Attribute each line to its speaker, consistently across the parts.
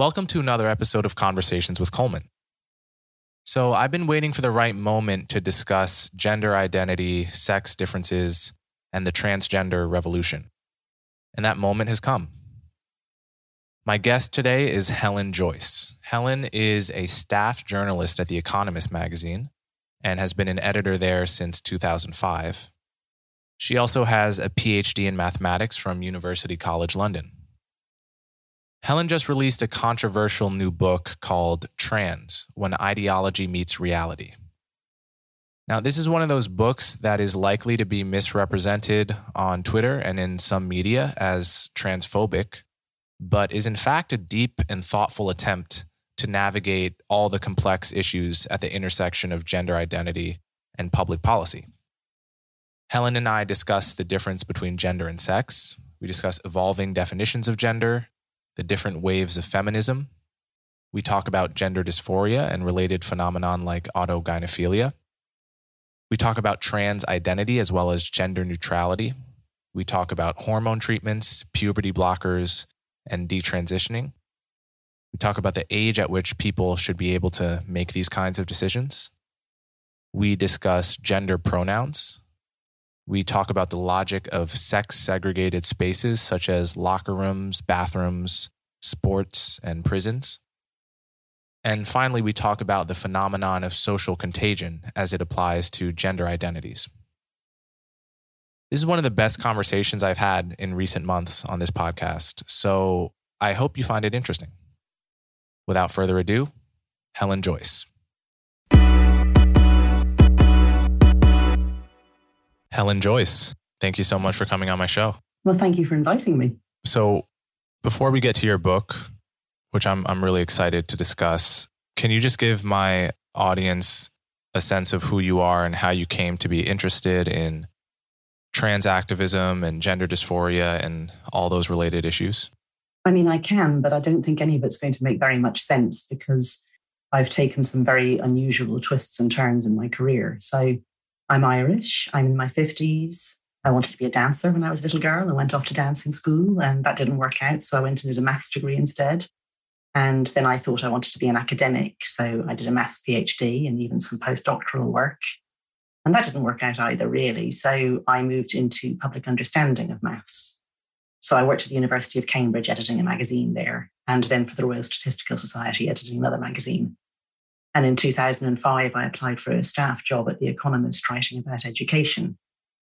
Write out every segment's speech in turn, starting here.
Speaker 1: Welcome to another episode of Conversations with Coleman. So, I've been waiting for the right moment to discuss gender identity, sex differences, and the transgender revolution. And that moment has come. My guest today is Helen Joyce. Helen is a staff journalist at The Economist magazine and has been an editor there since 2005. She also has a PhD in mathematics from University College London. Helen just released a controversial new book called Trans When Ideology Meets Reality. Now, this is one of those books that is likely to be misrepresented on Twitter and in some media as transphobic, but is in fact a deep and thoughtful attempt to navigate all the complex issues at the intersection of gender identity and public policy. Helen and I discuss the difference between gender and sex. We discuss evolving definitions of gender, the different waves of feminism. We talk about gender dysphoria and related phenomenon like autogynephilia. We talk about trans identity as well as gender neutrality. We talk about hormone treatments, puberty blockers, and detransitioning. We talk about the age at which people should be able to make these kinds of decisions. We discuss gender pronouns. We talk about the logic of sex segregated spaces such as locker rooms, bathrooms, sports, and prisons. And finally, we talk about the phenomenon of social contagion as it applies to gender identities. This is one of the best conversations I've had in recent months on this podcast, so I hope you find it interesting. Without further ado, Helen Joyce. Helen Joyce, thank you so much for coming on my show.
Speaker 2: Well, thank you for inviting me.
Speaker 1: So, before we get to your book, which I'm I'm really excited to discuss, can you just give my audience a sense of who you are and how you came to be interested in trans activism and gender dysphoria and all those related issues?
Speaker 2: I mean, I can, but I don't think any of it's going to make very much sense because I've taken some very unusual twists and turns in my career. So I'm Irish. I'm in my 50s. I wanted to be a dancer when I was a little girl and went off to dancing school, and that didn't work out. So I went and did a maths degree instead. And then I thought I wanted to be an academic. So I did a maths PhD and even some postdoctoral work. And that didn't work out either, really. So I moved into public understanding of maths. So I worked at the University of Cambridge editing a magazine there, and then for the Royal Statistical Society editing another magazine. And in 2005, I applied for a staff job at The Economist writing about education.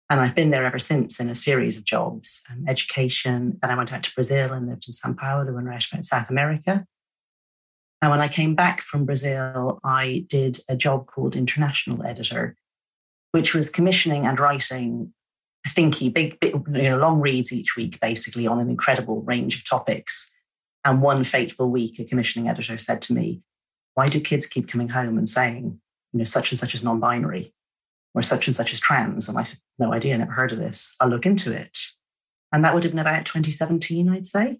Speaker 2: And I've been there ever since in a series of jobs um, education. Then I went out to Brazil and lived in Sao Paulo and wrote about South America. And when I came back from Brazil, I did a job called international editor, which was commissioning and writing thinky, big, big you know, long reads each week, basically on an incredible range of topics. And one fateful week, a commissioning editor said to me, why do kids keep coming home and saying, you know, such and such is non binary or such and such is trans? And I said, no idea, never heard of this. I'll look into it. And that would have been about 2017, I'd say.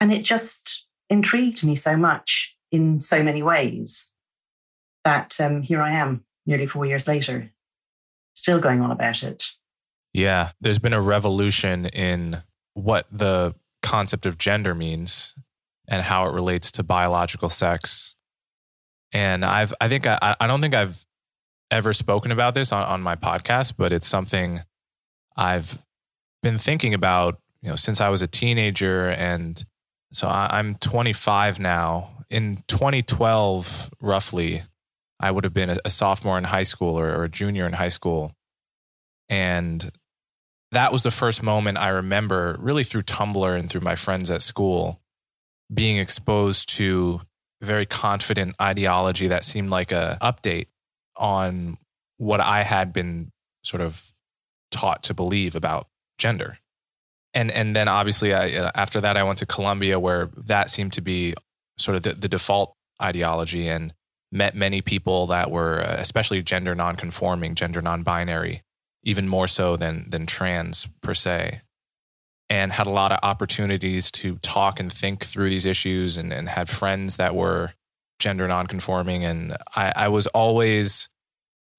Speaker 2: And it just intrigued me so much in so many ways that um, here I am nearly four years later, still going on about it.
Speaker 1: Yeah, there's been a revolution in what the concept of gender means and how it relates to biological sex. And I've, I think, I, I don't think I've ever spoken about this on, on my podcast, but it's something I've been thinking about, you know, since I was a teenager. And so I, I'm 25 now. In 2012, roughly, I would have been a, a sophomore in high school or, or a junior in high school. And that was the first moment I remember, really through Tumblr and through my friends at school, being exposed to very confident ideology that seemed like a update on what I had been sort of taught to believe about gender. and and then obviously I, after that I went to Columbia where that seemed to be sort of the, the default ideology and met many people that were uh, especially gender nonconforming, gender non-binary, even more so than than trans per se, and had a lot of opportunities to talk and think through these issues and, and had friends that were gender nonconforming. And I, I was always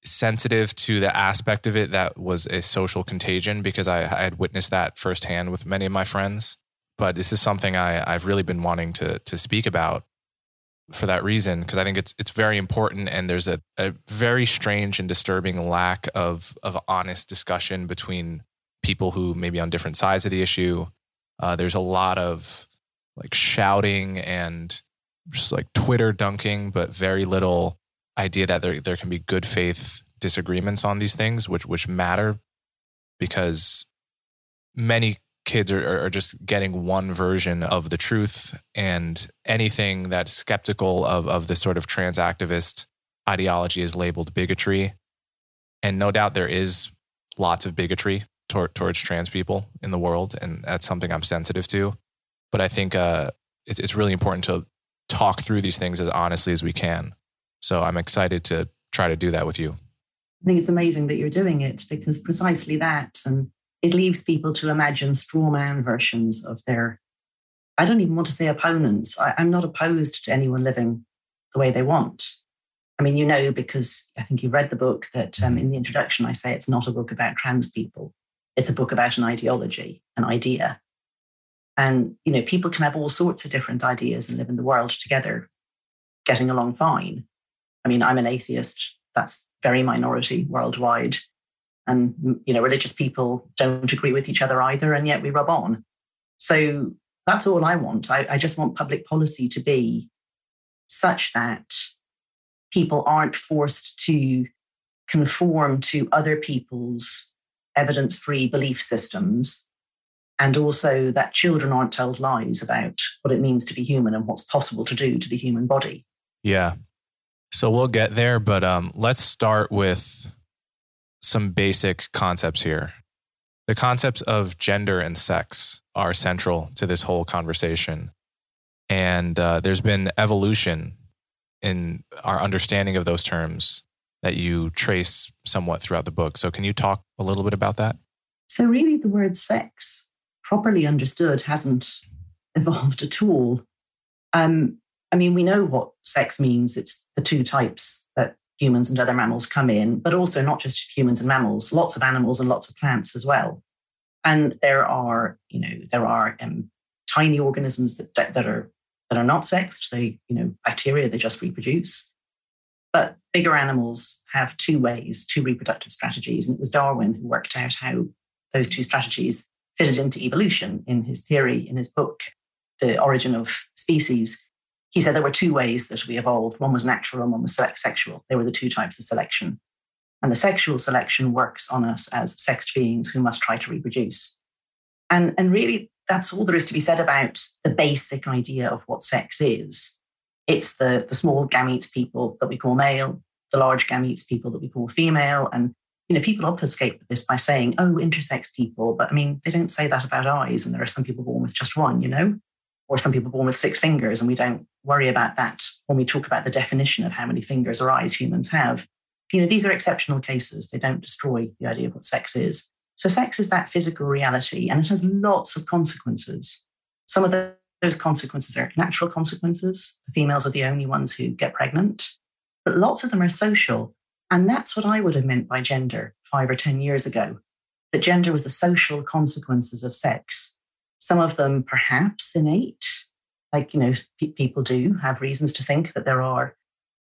Speaker 1: sensitive to the aspect of it that was a social contagion because I, I had witnessed that firsthand with many of my friends. But this is something I, I've really been wanting to to speak about for that reason because I think it's it's very important and there's a, a very strange and disturbing lack of of honest discussion between people who may be on different sides of the issue. Uh, there's a lot of like shouting and just like Twitter dunking, but very little idea that there there can be good faith disagreements on these things, which which matter because many kids are, are just getting one version of the truth and anything that's skeptical of, of this sort of trans activist ideology is labeled bigotry and no doubt there is lots of bigotry tor- towards trans people in the world and that's something i'm sensitive to but i think uh, it's, really important to talk through these things as honestly as we can so i'm excited to try to do that with you
Speaker 2: i think it's amazing that you're doing it because precisely that and it leaves people to imagine straw man versions of their, I don't even want to say opponents. I, I'm not opposed to anyone living the way they want. I mean, you know, because I think you read the book that um, in the introduction, I say it's not a book about trans people. It's a book about an ideology, an idea. And, you know, people can have all sorts of different ideas and live in the world together, getting along fine. I mean, I'm an atheist. That's very minority worldwide and you know religious people don't agree with each other either and yet we rub on so that's all i want I, I, just want public policy to be such that people aren't forced to conform to other people's evidence free belief systems and also that children aren't told lies about what it means to be human and what's possible to do to the human body
Speaker 1: yeah so we'll get there but um, let's start with some basic concepts here. The concepts of gender and sex are central to this whole conversation. And uh, there's been evolution in our understanding of those terms that you trace somewhat throughout the book. So, can you talk a little bit about that?
Speaker 2: So, really, the word sex, properly understood, hasn't evolved at all. Um, I mean, we know what sex means. It's the two types that humans and other mammals come in, but also not just humans and mammals, lots of animals and lots of plants as well. And there are, you know, there are um, tiny organisms that, that, are that are not sexed. They, you know, bacteria they just reproduce. But bigger animals have two ways, two reproductive strategies, and it was Darwin who worked out how those two strategies fitted into evolution in his theory in his book, The Origin of Species he said there were two ways that we evolved. One was natural and one was select sexual. They were the two types of selection. And the sexual selection works on us as sexed beings who must try to reproduce. And, and really, that's all there is to be said about the basic idea of what sex is. It's the, the small gametes people that we call male, the large gametes people that we call female. And you know, people obfuscate this by saying, oh, intersex people. But I mean, they don't say that about eyes. And there are some people born with just one, you know? or some people born with six fingers, and we don't worry about that when we talk about the definition of how many fingers or eyes humans have. You know, these are exceptional cases. They don't destroy the idea of what sex is. So, sex is that physical reality, and it has lots of consequences. Some of the, those consequences are natural consequences. The females are the only ones who get pregnant, but lots of them are social. And that's what I would have meant by gender five or 10 years ago that gender was the social consequences of sex some of them perhaps innate, like, you know, p- people do have reasons to think that there are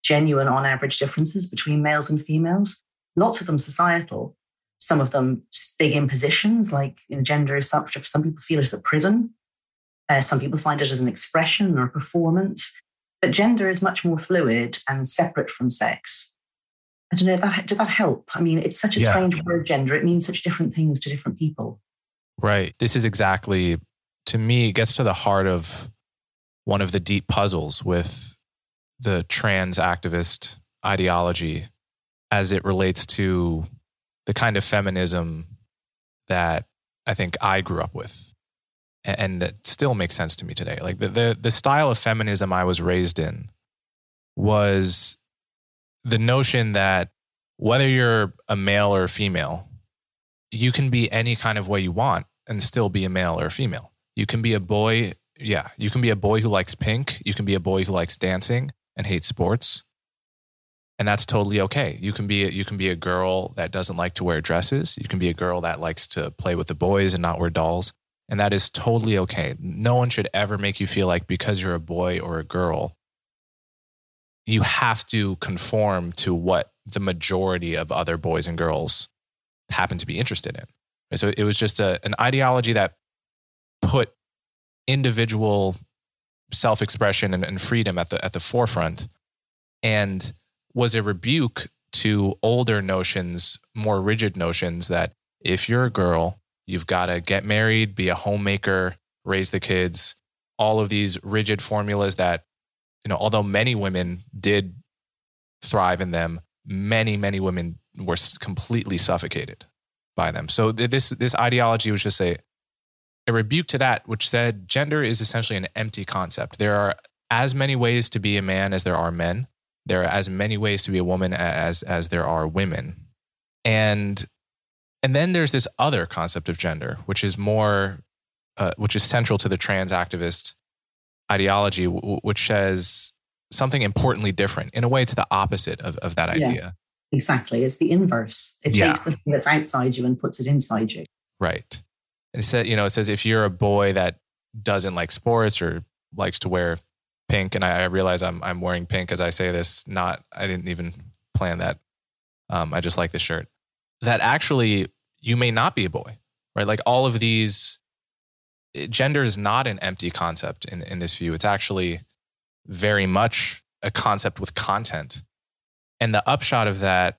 Speaker 2: genuine on average differences between males and females. Lots of them societal, some of them big impositions, like gender is some, some people feel it's a prison. Uh, some people find it as an expression or a performance. But gender is much more fluid and separate from sex. I don't know, that, did that help? I mean, it's such a yeah. strange word, gender. It means such different things to different people.
Speaker 1: Right. This is exactly to me gets to the heart of one of the deep puzzles with the trans activist ideology as it relates to the kind of feminism that I think I grew up with. And that still makes sense to me today. Like the, the, the style of feminism I was raised in was the notion that whether you're a male or a female, you can be any kind of way you want and still be a male or a female. You can be a boy. Yeah. You can be a boy who likes pink. You can be a boy who likes dancing and hates sports. And that's totally okay. You can be a, you can be a girl that doesn't like to wear dresses. You can be a girl that likes to play with the boys and not wear dolls. And that is totally okay. No one should ever make you feel like because you're a boy or a girl, you have to conform to what the majority of other boys and girls happen to be interested in. So it was just a, an ideology that put individual self expression and, and freedom at the, at the forefront and was a rebuke to older notions, more rigid notions that if you're a girl, you've got to get married, be a homemaker, raise the kids, all of these rigid formulas that, you know, although many women did thrive in them, many, many women were completely suffocated by them. So this this ideology was just a a rebuke to that, which said gender is essentially an empty concept. There are as many ways to be a man as there are men. There are as many ways to be a woman as as there are women. And and then there's this other concept of gender, which is more, uh, which is central to the trans activist ideology, w- which says something importantly different. In a way, it's the opposite of, of that idea. Yeah,
Speaker 2: exactly. It's the inverse. It yeah. takes the thing that's outside you and puts it inside you.
Speaker 1: Right. And it says, you know, it says if you're a boy that doesn't like sports or likes to wear pink, and I, I realize I'm I'm wearing pink as I say this. Not, I didn't even plan that. Um, I just like the shirt that actually you may not be a boy, right? Like all of these, eh, gender is not an empty concept in, in this view. It's actually very much a concept with content. And the upshot of that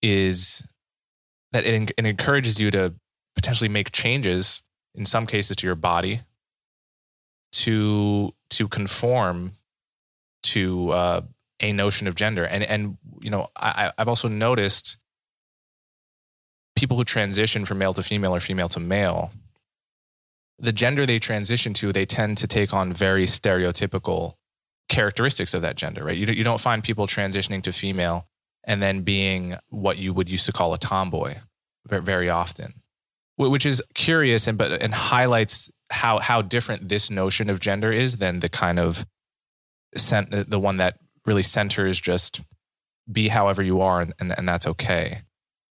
Speaker 1: is that it, it encourages you to potentially make changes in some cases to your body to to conform to uh, a notion of gender and and you know I, I've also noticed people who transition from male to female or female to male, the gender they transition to, they tend to take on very stereotypical characteristics of that gender, right? You, you don't find people transitioning to female and then being what you would used to call a tomboy very often, which is curious and, but, and highlights how, how different this notion of gender is than the kind of the one that really centers just be however you are and, and, and that's okay.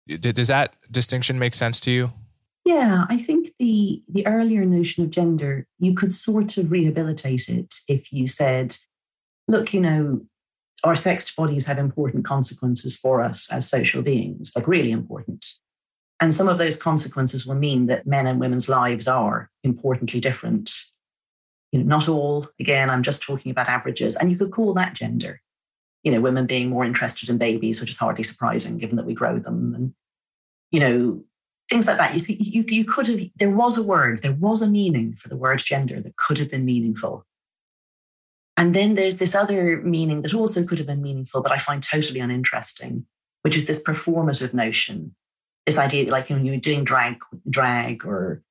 Speaker 1: Does that distinction make sense to you?
Speaker 2: Yeah, I think the the earlier notion of gender, you could sort of rehabilitate it if you said, look, you know, our sexed bodies have important consequences for us as social beings, like really important. And some of those consequences will mean that men and women's lives are importantly different. You know, not all, again, I'm just talking about averages. And you could call that gender you know, women being more interested in babies, which is hardly surprising given that we grow them, and you know, things like that. You see, you you could have there was a word, there was a meaning for the word gender that could have been meaningful. And then there's this other meaning that also could have been meaningful, but I find totally uninteresting, which is this performative notion. This idea, like when you're doing drag, drag, or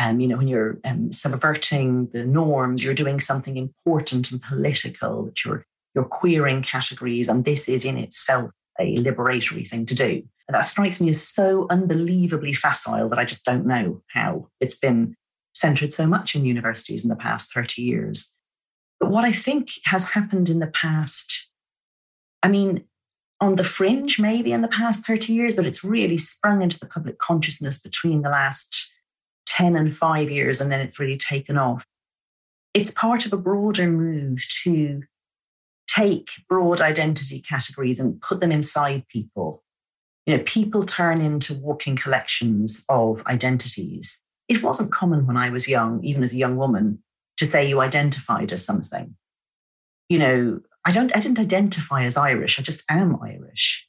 Speaker 2: um, you know, when you're um, subverting the norms, you're doing something important and political that you're you're queering categories, and this is in itself a liberatory thing to do. And that strikes me as so unbelievably facile that I just don't know how it's been centered so much in universities in the past 30 years. But what I think has happened in the past, I mean, on the fringe, maybe in the past 30 years, but it's really sprung into the public consciousness between the last 10 and five years, and then it's really taken off. It's part of a broader move to take broad identity categories and put them inside people. You know, people turn into walking collections of identities. It wasn't common when I was young, even as a young woman, to say you identified as something. You know, I don't I didn't identify as Irish, I just am Irish.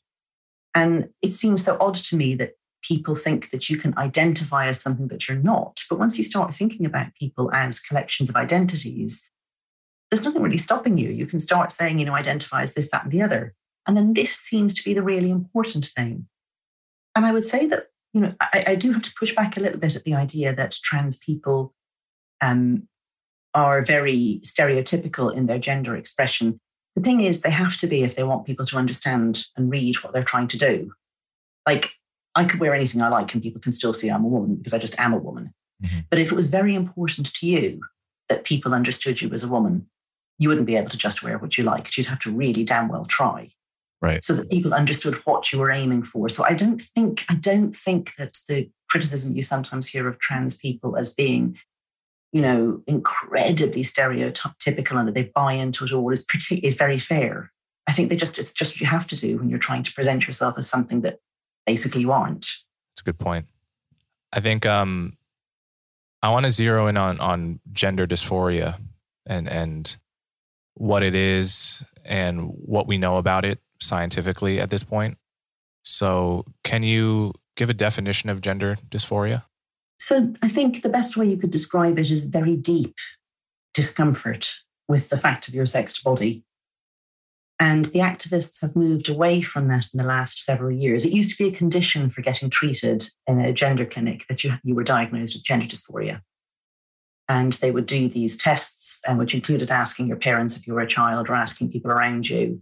Speaker 2: And it seems so odd to me that people think that you can identify as something that you're not. But once you start thinking about people as collections of identities, there's nothing really stopping you. You can start saying, you know, identify as this, that, and the other. And then this seems to be the really important thing. And I would say that, you know, I, I do have to push back a little bit at the idea that trans people um, are very stereotypical in their gender expression. The thing is, they have to be if they want people to understand and read what they're trying to do. Like, I could wear anything I like and people can still see I'm a woman because I just am a woman. Mm-hmm. But if it was very important to you that people understood you as a woman, you wouldn't be able to just wear what you like. You'd have to really damn well try.
Speaker 1: Right.
Speaker 2: So that people understood what you were aiming for. So I don't think I don't think that the criticism you sometimes hear of trans people as being, you know, incredibly stereotypical and that they buy into it all is pretty is very fair. I think they just it's just what you have to do when you're trying to present yourself as something that basically you aren't.
Speaker 1: That's a good point. I think um I want to zero in on on gender dysphoria and and what it is and what we know about it scientifically at this point. So, can you give a definition of gender dysphoria?
Speaker 2: So, I think the best way you could describe it is very deep discomfort with the fact of your sexed body. And the activists have moved away from that in the last several years. It used to be a condition for getting treated in a gender clinic that you, you were diagnosed with gender dysphoria. And they would do these tests, and which included asking your parents if you were a child or asking people around you,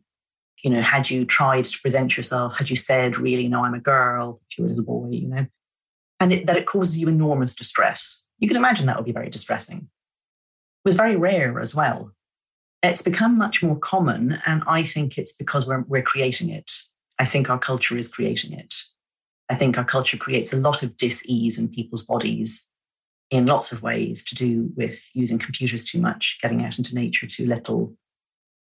Speaker 2: you know, had you tried to present yourself? Had you said, really, no, I'm a girl, if you were a little boy, you know? And it, that it causes you enormous distress. You can imagine that would be very distressing. It was very rare as well. It's become much more common, and I think it's because we're, we're creating it. I think our culture is creating it. I think our culture creates a lot of dis ease in people's bodies in lots of ways to do with using computers too much, getting out into nature too little,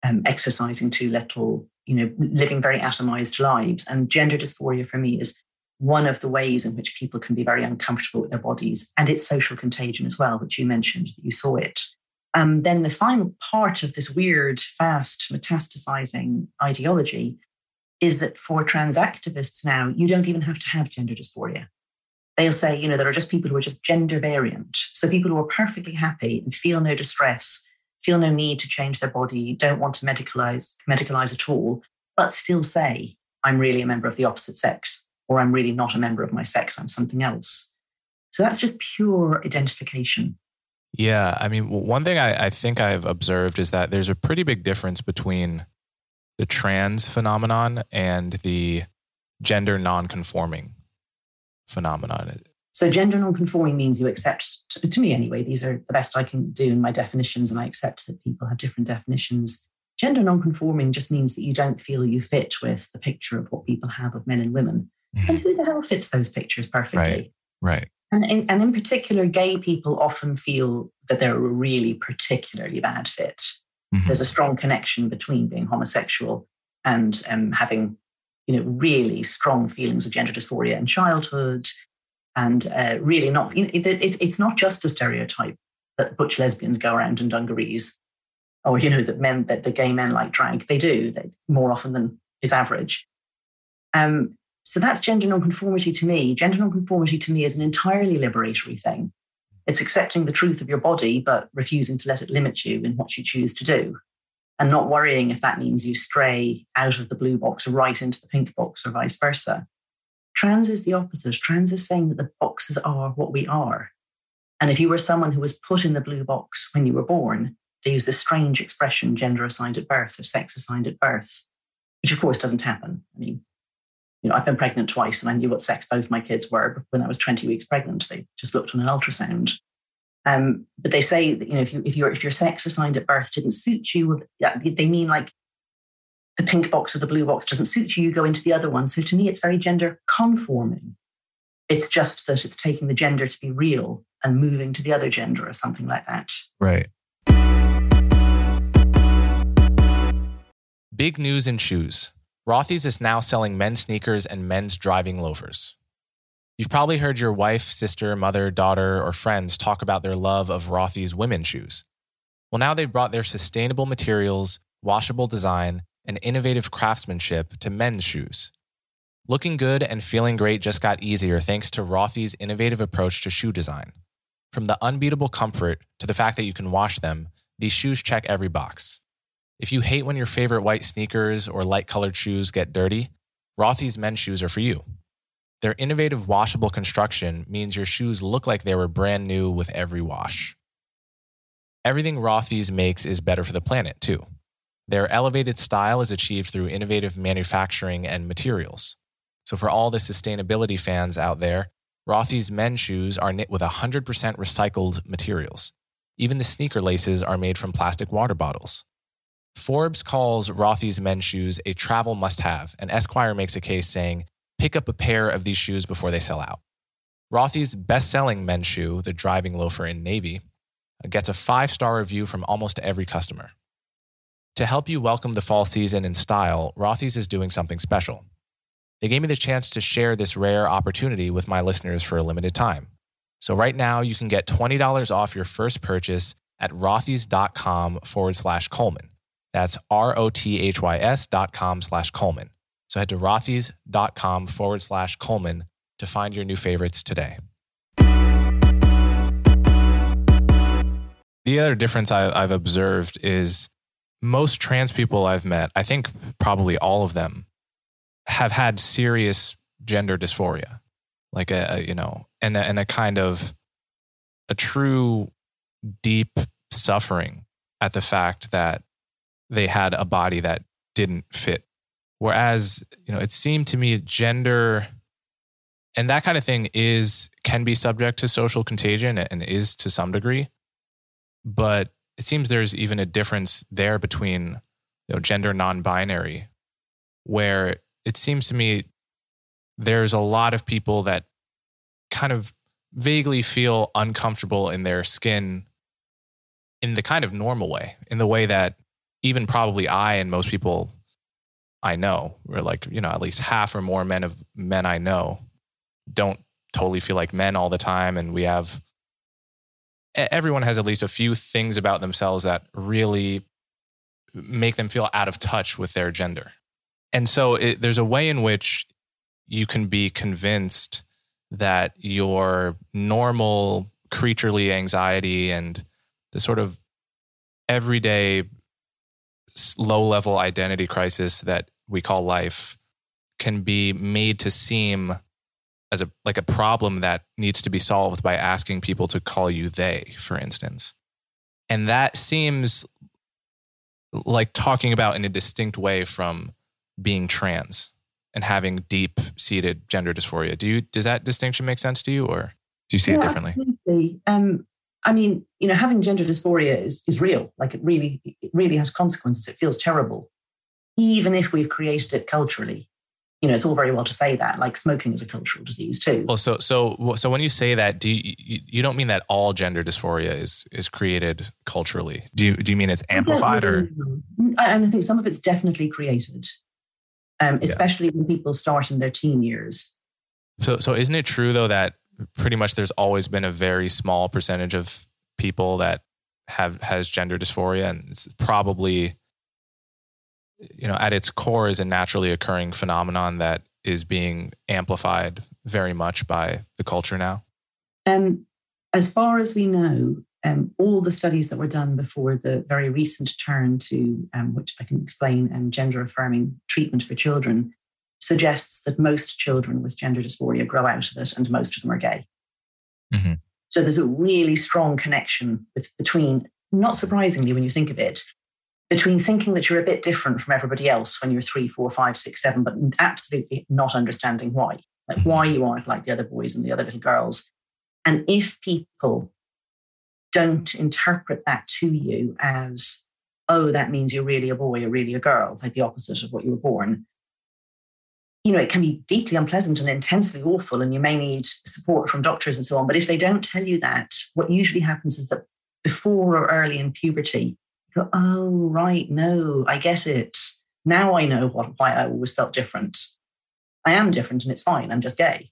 Speaker 2: um, exercising too little, you know, living very atomized lives. And gender dysphoria for me is one of the ways in which people can be very uncomfortable with their bodies. And it's social contagion as well, which you mentioned that you saw it. Um, then the final part of this weird, fast, metastasizing ideology is that for trans activists now, you don't even have to have gender dysphoria they'll say, you know, there are just people who are just gender variant. So people who are perfectly happy and feel no distress, feel no need to change their body, don't want to medicalize, medicalize at all, but still say, I'm really a member of the opposite sex, or I'm really not a member of my sex, I'm something else. So that's just pure identification.
Speaker 1: Yeah. I mean, one thing I, I think I've observed is that there's a pretty big difference between the trans phenomenon and the gender non-conforming phenomenon.
Speaker 2: So gender non-conforming means you accept, to me anyway, these are the best I can do in my definitions, and I accept that people have different definitions. Gender non-conforming just means that you don't feel you fit with the picture of what people have of men and women. Mm-hmm. And who the hell fits those pictures perfectly?
Speaker 1: Right. right.
Speaker 2: And in, and in particular, gay people often feel that they're a really particularly bad fit. Mm-hmm. There's a strong connection between being homosexual and um, having you know, really strong feelings of gender dysphoria in childhood, and uh, really not. You know, it's it's not just a stereotype that butch lesbians go around in dungarees, or you know that men that the gay men like drag. They do they, more often than is average. Um, so that's gender nonconformity to me. Gender nonconformity to me is an entirely liberatory thing. It's accepting the truth of your body, but refusing to let it limit you in what you choose to do and not worrying if that means you stray out of the blue box right into the pink box or vice versa. Trans is the opposite. Trans is saying that the boxes are what we are. And if you were someone who was put in the blue box when you were born, they use this strange expression, gender assigned at birth or sex assigned at birth, which of course doesn't happen. I mean, you know, I've been pregnant twice and I knew what sex both my kids were when I was 20 weeks pregnant. They just looked on an ultrasound. Um, but they say that you know if you if your if your sex assigned at birth didn't suit you, they mean like the pink box or the blue box doesn't suit you, you go into the other one. So to me, it's very gender conforming. It's just that it's taking the gender to be real and moving to the other gender or something like that.
Speaker 1: Right. Big news in shoes. Rothy's is now selling men's sneakers and men's driving loafers. You've probably heard your wife, sister, mother, daughter, or friends talk about their love of Rothy's women's shoes. Well, now they've brought their sustainable materials, washable design, and innovative craftsmanship to men's shoes. Looking good and feeling great just got easier thanks to Rothy's innovative approach to shoe design. From the unbeatable comfort to the fact that you can wash them, these shoes check every box. If you hate when your favorite white sneakers or light colored shoes get dirty, Rothy's men's shoes are for you. Their innovative washable construction means your shoes look like they were brand new with every wash. Everything Rothy's makes is better for the planet, too. Their elevated style is achieved through innovative manufacturing and materials. So, for all the sustainability fans out there, Rothy's men's shoes are knit with 100% recycled materials. Even the sneaker laces are made from plastic water bottles. Forbes calls Rothy's men's shoes a travel must have, and Esquire makes a case saying, pick up a pair of these shoes before they sell out. Rothy's best selling men's shoe, the driving loafer in navy, gets a five star review from almost every customer. To help you welcome the fall season in style, Rothy's is doing something special. They gave me the chance to share this rare opportunity with my listeners for a limited time. So right now you can get $20 off your first purchase at rothys.com forward slash Coleman. That's R O T H Y S dot com slash Coleman. So head to rothys.com forward slash Coleman to find your new favorites today. The other difference I, have observed is most trans people I've met, I think probably all of them, have had serious gender dysphoria, like a, a you know, and a, and a kind of a true deep suffering at the fact that they had a body that didn't fit. Whereas, you know, it seemed to me gender and that kind of thing is can be subject to social contagion and is to some degree. But it seems there's even a difference there between you know, gender non-binary, where it seems to me there's a lot of people that kind of vaguely feel uncomfortable in their skin in the kind of normal way, in the way that even probably I and most people I know, or like, you know, at least half or more men of men I know don't totally feel like men all the time. And we have everyone has at least a few things about themselves that really make them feel out of touch with their gender. And so it, there's a way in which you can be convinced that your normal creaturely anxiety and the sort of everyday low level identity crisis that we call life can be made to seem as a like a problem that needs to be solved by asking people to call you they for instance. And that seems like talking about in a distinct way from being trans and having deep seated gender dysphoria. Do you does that distinction make sense to you or do you see yeah, it differently?
Speaker 2: absolutely. Um, i mean you know having gender dysphoria is, is real like it really it really has consequences it feels terrible even if we've created it culturally you know, it's all very well to say that, like smoking is a cultural disease too.
Speaker 1: Well, so so so when you say that, do you you don't mean that all gender dysphoria is is created culturally? Do you do you mean it's amplified or?
Speaker 2: I, I think some of it's definitely created, um, especially yeah. when people start in their teen years.
Speaker 1: So so isn't it true though that pretty much there's always been a very small percentage of people that have has gender dysphoria, and it's probably you know, at its core is a naturally occurring phenomenon that is being amplified very much by the culture now?
Speaker 2: Um, as far as we know, um, all the studies that were done before the very recent turn to, um, which I can explain, um, gender affirming treatment for children suggests that most children with gender dysphoria grow out of it and most of them are gay. Mm-hmm. So there's a really strong connection with, between, not surprisingly, when you think of it, between thinking that you're a bit different from everybody else when you're three, four, five, six, seven, but absolutely not understanding why, like why you aren't like the other boys and the other little girls. And if people don't interpret that to you as, oh, that means you're really a boy or really a girl, like the opposite of what you were born, you know, it can be deeply unpleasant and intensely awful, and you may need support from doctors and so on. But if they don't tell you that, what usually happens is that before or early in puberty, you go, oh, right, no, I get it. Now I know what, why I always felt different. I am different and it's fine. I'm just gay.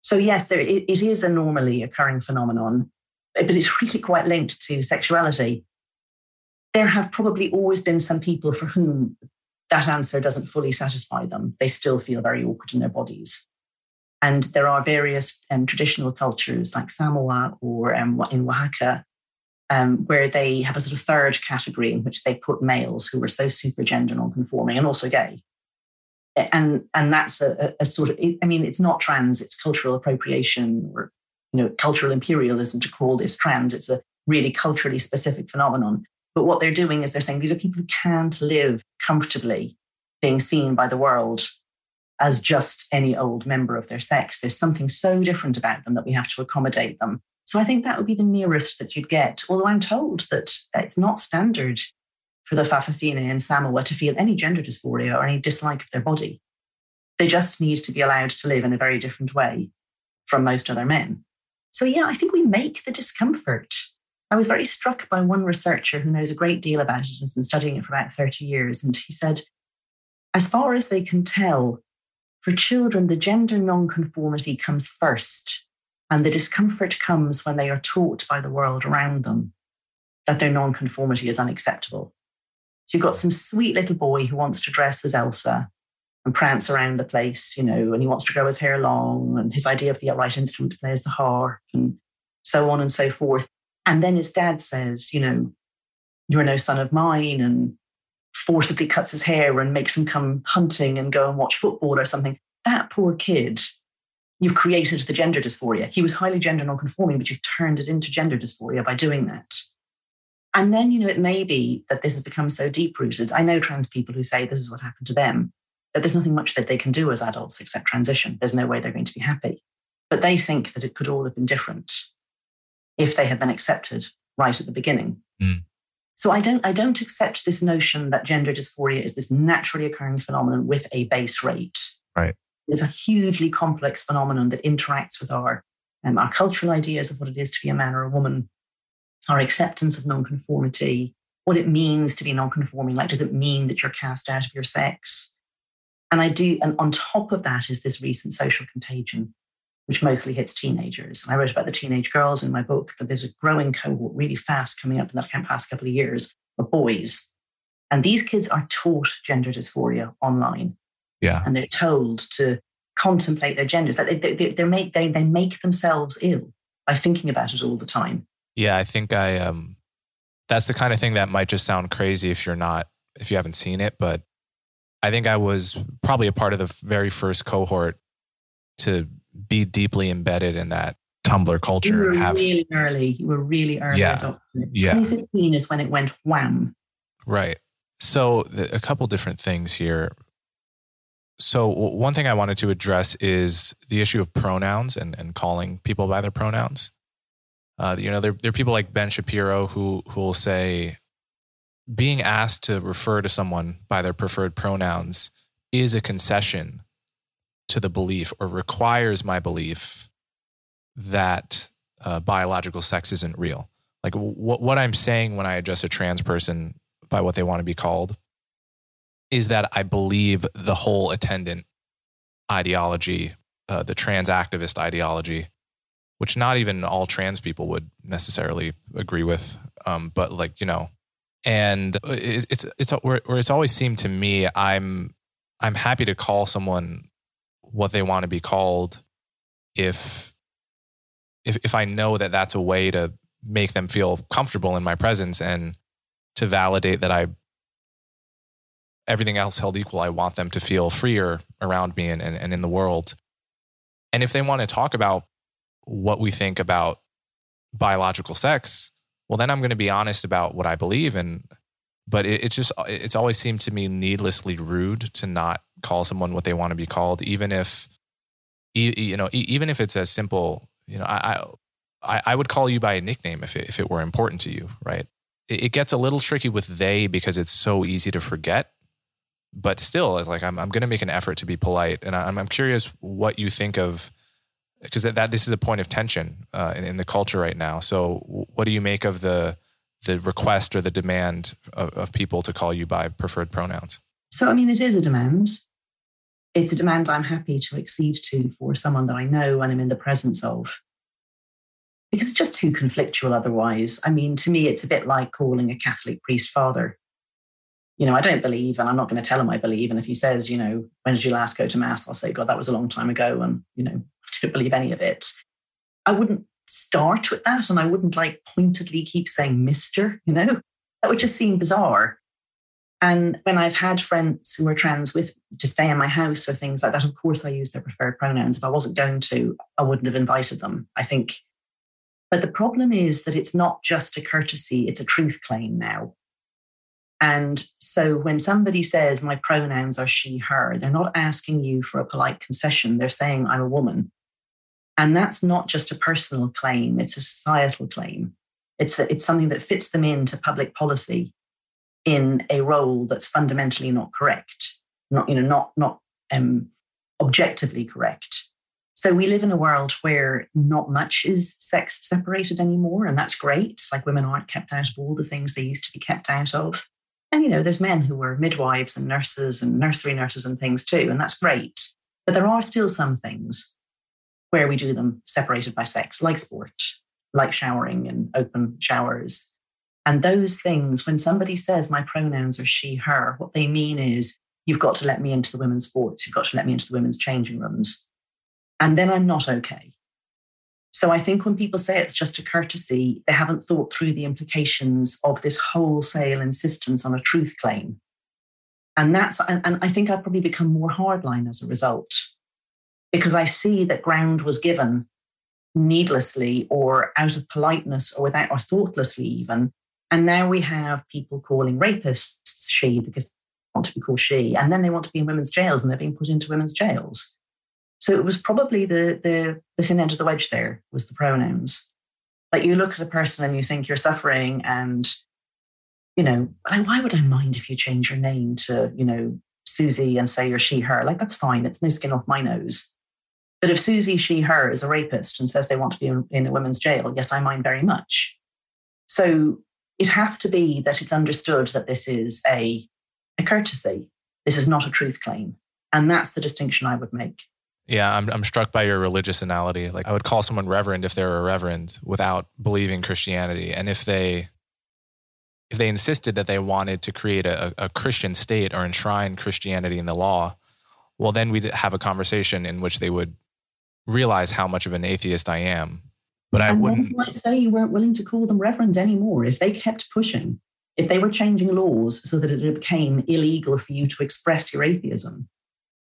Speaker 2: So, yes, there, it, it is a normally occurring phenomenon, but it's really quite linked to sexuality. There have probably always been some people for whom that answer doesn't fully satisfy them. They still feel very awkward in their bodies. And there are various um, traditional cultures like Samoa or um, in Oaxaca um, where they have a sort of third category in which they put males who are so super gender non-conforming and also gay. And and that's a, a sort of I mean it's not trans it's cultural appropriation or you know cultural imperialism to call this trans it's a really culturally specific phenomenon. But what they're doing is they're saying these are people who can't live comfortably being seen by the world as just any old member of their sex. There's something so different about them that we have to accommodate them. So I think that would be the nearest that you'd get. Although I'm told that it's not standard for the Fa'afafine in Samoa to feel any gender dysphoria or any dislike of their body. They just need to be allowed to live in a very different way from most other men. So, yeah, I think we make the discomfort. I was very struck by one researcher who knows a great deal about it and has been studying it for about 30 years. And he said, as far as they can tell, for children, the gender nonconformity comes first, and the discomfort comes when they are taught by the world around them that their nonconformity is unacceptable. So you've got some sweet little boy who wants to dress as Elsa and prance around the place, you know, and he wants to grow his hair long, and his idea of the right instrument to play is the harp, and so on and so forth. And then his dad says, you know, you're no son of mine, and forcibly cuts his hair and makes him come hunting and go and watch football or something. That poor kid, you've created the gender dysphoria. He was highly gender nonconforming, but you've turned it into gender dysphoria by doing that. And then, you know, it may be that this has become so deep rooted. I know trans people who say this is what happened to them, that there's nothing much that they can do as adults except transition. There's no way they're going to be happy. But they think that it could all have been different if they had been accepted right at the beginning. Mm. So I don't, I don't accept this notion that gender dysphoria is this naturally occurring phenomenon with a base rate.
Speaker 1: Right.
Speaker 2: It's a hugely complex phenomenon that interacts with our, um, our cultural ideas of what it is to be a man or a woman, our acceptance of nonconformity, what it means to be nonconforming. Like, does it mean that you're cast out of your sex? And I do, and on top of that is this recent social contagion which mostly hits teenagers. And I wrote about the teenage girls in my book, but there's a growing cohort really fast coming up in the past couple of years of boys. And these kids are taught gender dysphoria online.
Speaker 1: Yeah.
Speaker 2: And they're told to contemplate their genders. They, they, they, make, they, they make themselves ill by thinking about it all the time.
Speaker 1: Yeah, I think I um that's the kind of thing that might just sound crazy if you're not if you haven't seen it, but I think I was probably a part of the very first cohort to be deeply embedded in that Tumblr culture. You
Speaker 2: were have, really early. You were really early
Speaker 1: yeah,
Speaker 2: adopted. Yeah. 2015 is when it went wham.
Speaker 1: Right. So a couple different things here. So one thing I wanted to address is the issue of pronouns and, and calling people by their pronouns. Uh, you know, there, there are people like Ben Shapiro who who will say being asked to refer to someone by their preferred pronouns is a concession to the belief or requires my belief that uh, biological sex isn't real. Like what what I'm saying when I address a trans person by what they want to be called is that I believe the whole attendant ideology, uh, the trans activist ideology, which not even all trans people would necessarily agree with, um, but like you know, and it's it's it's where, where it's always seemed to me I'm I'm happy to call someone what they want to be called if if if I know that that's a way to make them feel comfortable in my presence and to validate that I everything else held equal, I want them to feel freer around me and, and, and in the world. And if they want to talk about what we think about biological sex, well, then I'm going to be honest about what I believe. And but it, it's just it's always seemed to me needlessly rude to not call someone what they want to be called, even if you know even if it's as simple. You know, I I, I would call you by a nickname if it, if it were important to you, right? It, it gets a little tricky with they because it's so easy to forget. But still, it's like I'm I'm going to make an effort to be polite, and I'm I'm curious what you think of because that, that, this is a point of tension uh, in, in, the culture right now. So, what do you make of the the request or the demand of, of people to call you by preferred pronouns?
Speaker 2: So, I mean, it is a demand. It's a demand I'm happy to accede to for someone that I know and I'm in the presence of. Because it's just too conflictual otherwise. I mean, to me, it's a bit like calling a Catholic priest father. You know, I don't believe, and I'm not going to tell him I believe. And if he says, you know, when did you last go to Mass? I'll say, God, that was a long time ago. And, you know, I don't believe any of it. I wouldn't start with that and I wouldn't like pointedly keep saying Mr., you know, that would just seem bizarre. And when I've had friends who are trans with to stay in my house or things like that, of course I use their preferred pronouns. If I wasn't going to, I wouldn't have invited them. I think But the problem is that it's not just a courtesy, it's a truth claim now. And so when somebody says, my pronouns are she, her, they're not asking you for a polite concession. They're saying, I'm a woman. And that's not just a personal claim, it's a societal claim. It's, a, it's something that fits them into public policy in a role that's fundamentally not correct, not, you know, not, not um, objectively correct. So we live in a world where not much is sex separated anymore, and that's great. Like women aren't kept out of all the things they used to be kept out of. And you know, there's men who were midwives and nurses and nursery nurses and things too, and that's great. But there are still some things where we do them separated by sex, like sport, like showering and open showers. And those things, when somebody says my pronouns are she, her, what they mean is you've got to let me into the women's sports, you've got to let me into the women's changing rooms and then I'm not okay. So I think when people say it's just a courtesy, they haven't thought through the implications of this wholesale insistence on a truth claim. And that's and, and I think I've probably become more hardline as a result. Because I see that ground was given needlessly or out of politeness or without or thoughtlessly even. And now we have people calling rapists she because they want to be called she. And then they want to be in women's jails and they're being put into women's jails. So it was probably the, the, the thin end of the wedge there was the pronouns. Like you look at a person and you think you're suffering and, you know, like why would I mind if you change your name to, you know, Susie and say you're she, her? Like that's fine. It's no skin off my nose. But if Susie, she, her is a rapist and says they want to be in, a women's jail, yes, I mind very much. So it has to be that it's understood that this is a, a courtesy. This is not a truth claim. And that's the distinction I would make.
Speaker 1: Yeah, I'm I'm struck by your religious analogy. Like I would call someone reverend if they're a reverend without believing Christianity, and if they if they insisted that they wanted to create a, a Christian state or enshrine Christianity in the law, well, then we'd have a conversation in which they would realize how much of an atheist I am. But I
Speaker 2: and
Speaker 1: wouldn't.
Speaker 2: You might say you weren't willing to call them reverend anymore if they kept pushing. If they were changing laws so that it became illegal for you to express your atheism,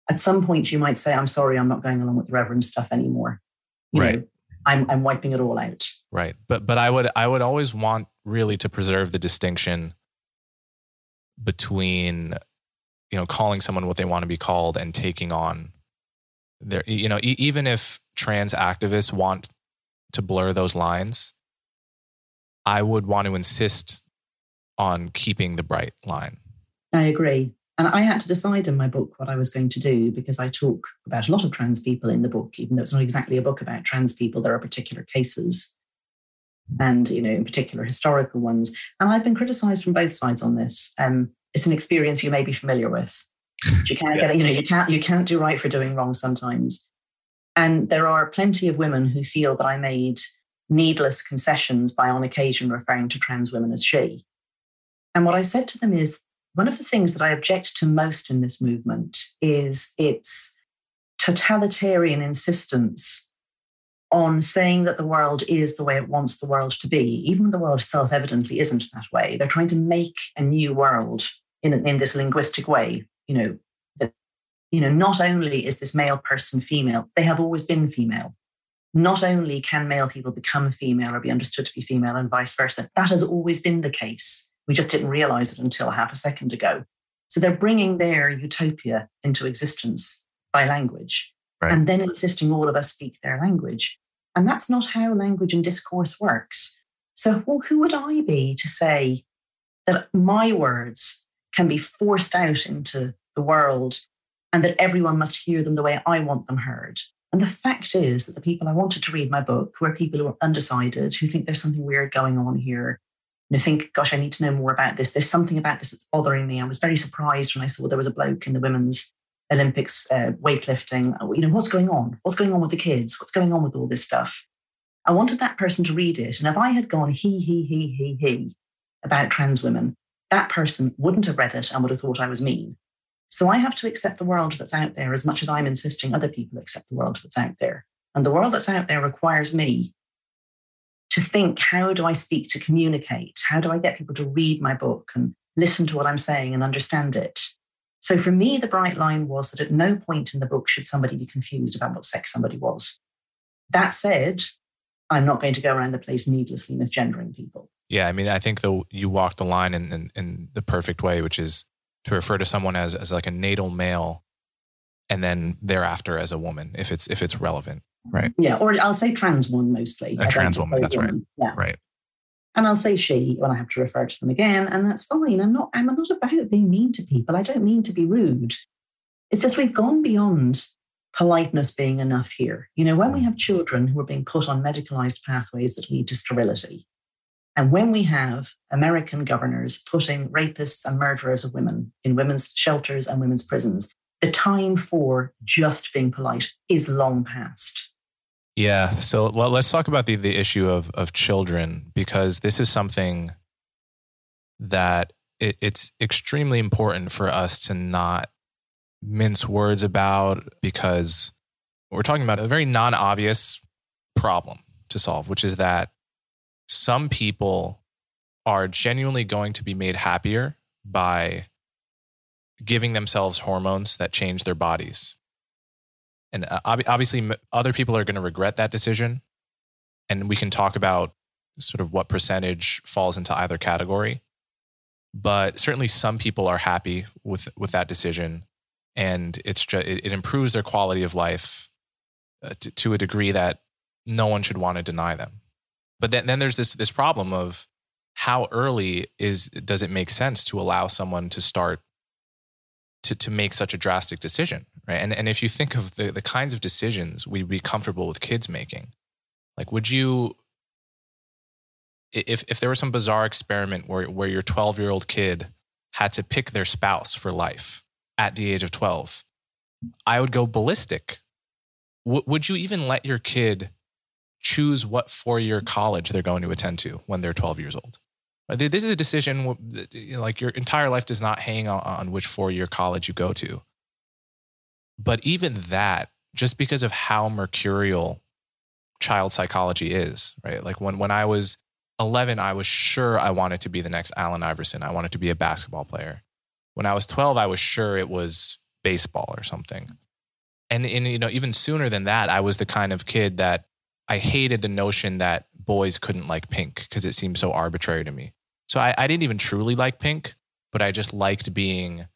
Speaker 2: at some point you might say, I'm sorry, I'm not going along with the Reverend stuff anymore. You
Speaker 1: right.
Speaker 2: Know, I'm, I'm wiping it all out.
Speaker 1: Right. But but I would I would always want really to preserve the distinction between you know calling someone what they want to be called and taking on their you know e- even if trans activists want to blur those lines i would want to insist on keeping the bright line
Speaker 2: i agree and I had to decide in my book what I was going to do because I talk about a lot of trans people in the book, even though it's not exactly a book about trans people, there are particular cases and, you know, in particular historical ones. And I've been criticized from both sides on this. Um, it's an experience you may be familiar with. You can't yeah. get, you know, you can't, you can't do right for doing wrong sometimes. And there are plenty of women who feel that I made needless concessions by on occasion referring to trans women as she. And what I said to them is one of the things that I object to most in this movement is its totalitarian insistence on saying that the world is the way it wants the world to be, even when the world self evidently isn't that way. They're trying to make a new world in, in this linguistic way. You know, that, you know, not only is this male person female, they have always been female. Not only can male people become female or be understood to be female and vice versa, that has always been the case. We just didn't realize it until half a second ago. So they're bringing their utopia into existence by language right. and then insisting all of us speak their language. And that's not how language and discourse works. So, well, who would I be to say that my words can be forced out into the world and that everyone must hear them the way I want them heard? And the fact is that the people I wanted to read my book were people who are undecided, who think there's something weird going on here, you know, think, gosh, I need to know more about this. There's something about this that's bothering me. I was very surprised when I saw there was a bloke in the women's Olympics uh, weightlifting. Oh, you know, what's going on? What's going on with the kids? What's going on with all this stuff? I wanted that person to read it. And if I had gone he, he, he, he, he about trans women, that person wouldn't have read it and would have thought I was mean. So I have to accept the world that's out there as much as I'm insisting other people accept the world that's out there. And the world that's out there requires me to think how do I speak to communicate? How do I get people to read my book and listen to what I'm saying and understand it? So for me, the bright line was that at no point in the book should somebody be confused about what sex somebody was. That said, I'm not going to go around the place needlessly misgendering people.
Speaker 1: Yeah, I mean, I think though you walk the line in, in, in the perfect way, which is to refer to someone as as like a natal male, and then thereafter as a woman, if it's if it's relevant, right?
Speaker 2: Yeah, or I'll say trans one mostly.
Speaker 1: A trans woman, that's woman.
Speaker 2: right. Yeah,
Speaker 1: right.
Speaker 2: And I'll say she when I have to refer to them again, and that's fine. I'm not. I'm not about being mean to people. I don't mean to be rude. It's just we've gone beyond politeness being enough here. You know, when we mm. have children who are being put on medicalized pathways that lead to sterility, and when we have American governors putting rapists and murderers of women in women's shelters and women's prisons, the time for just being polite is long past.
Speaker 1: Yeah. So, well, let's talk about the, the issue of, of children because this is something that it, it's extremely important for us to not mince words about because we're talking about a very non obvious problem to solve, which is that some people are genuinely going to be made happier by giving themselves hormones that change their bodies. And uh, obviously, other people are going to regret that decision. And we can talk about sort of what percentage falls into either category. But certainly, some people are happy with, with that decision. And it's just, it, improves their quality of life uh, to, to a degree that no one should want to deny them. But then, then there's this this problem of how early is does it make sense to allow someone to start to to make such a drastic decision, right? And and if you think of the the kinds of decisions we'd be comfortable with kids making, like would you if if there was some bizarre experiment where where your 12 year old kid had to pick their spouse for life at the age of 12, I would go ballistic. W- would you even let your kid choose what four year college they're going to attend to when they're 12 years old. This is a decision, like your entire life does not hang on which four year college you go to. But even that, just because of how mercurial child psychology is, right? Like when, when I was 11, I was sure I wanted to be the next Allen Iverson. I wanted to be a basketball player. When I was 12, I was sure it was baseball or something. And, and you know, even sooner than that, I was the kind of kid that I hated the notion that boys couldn't like pink because it seemed so arbitrary to me. So I, I didn't even truly like pink, but I just liked being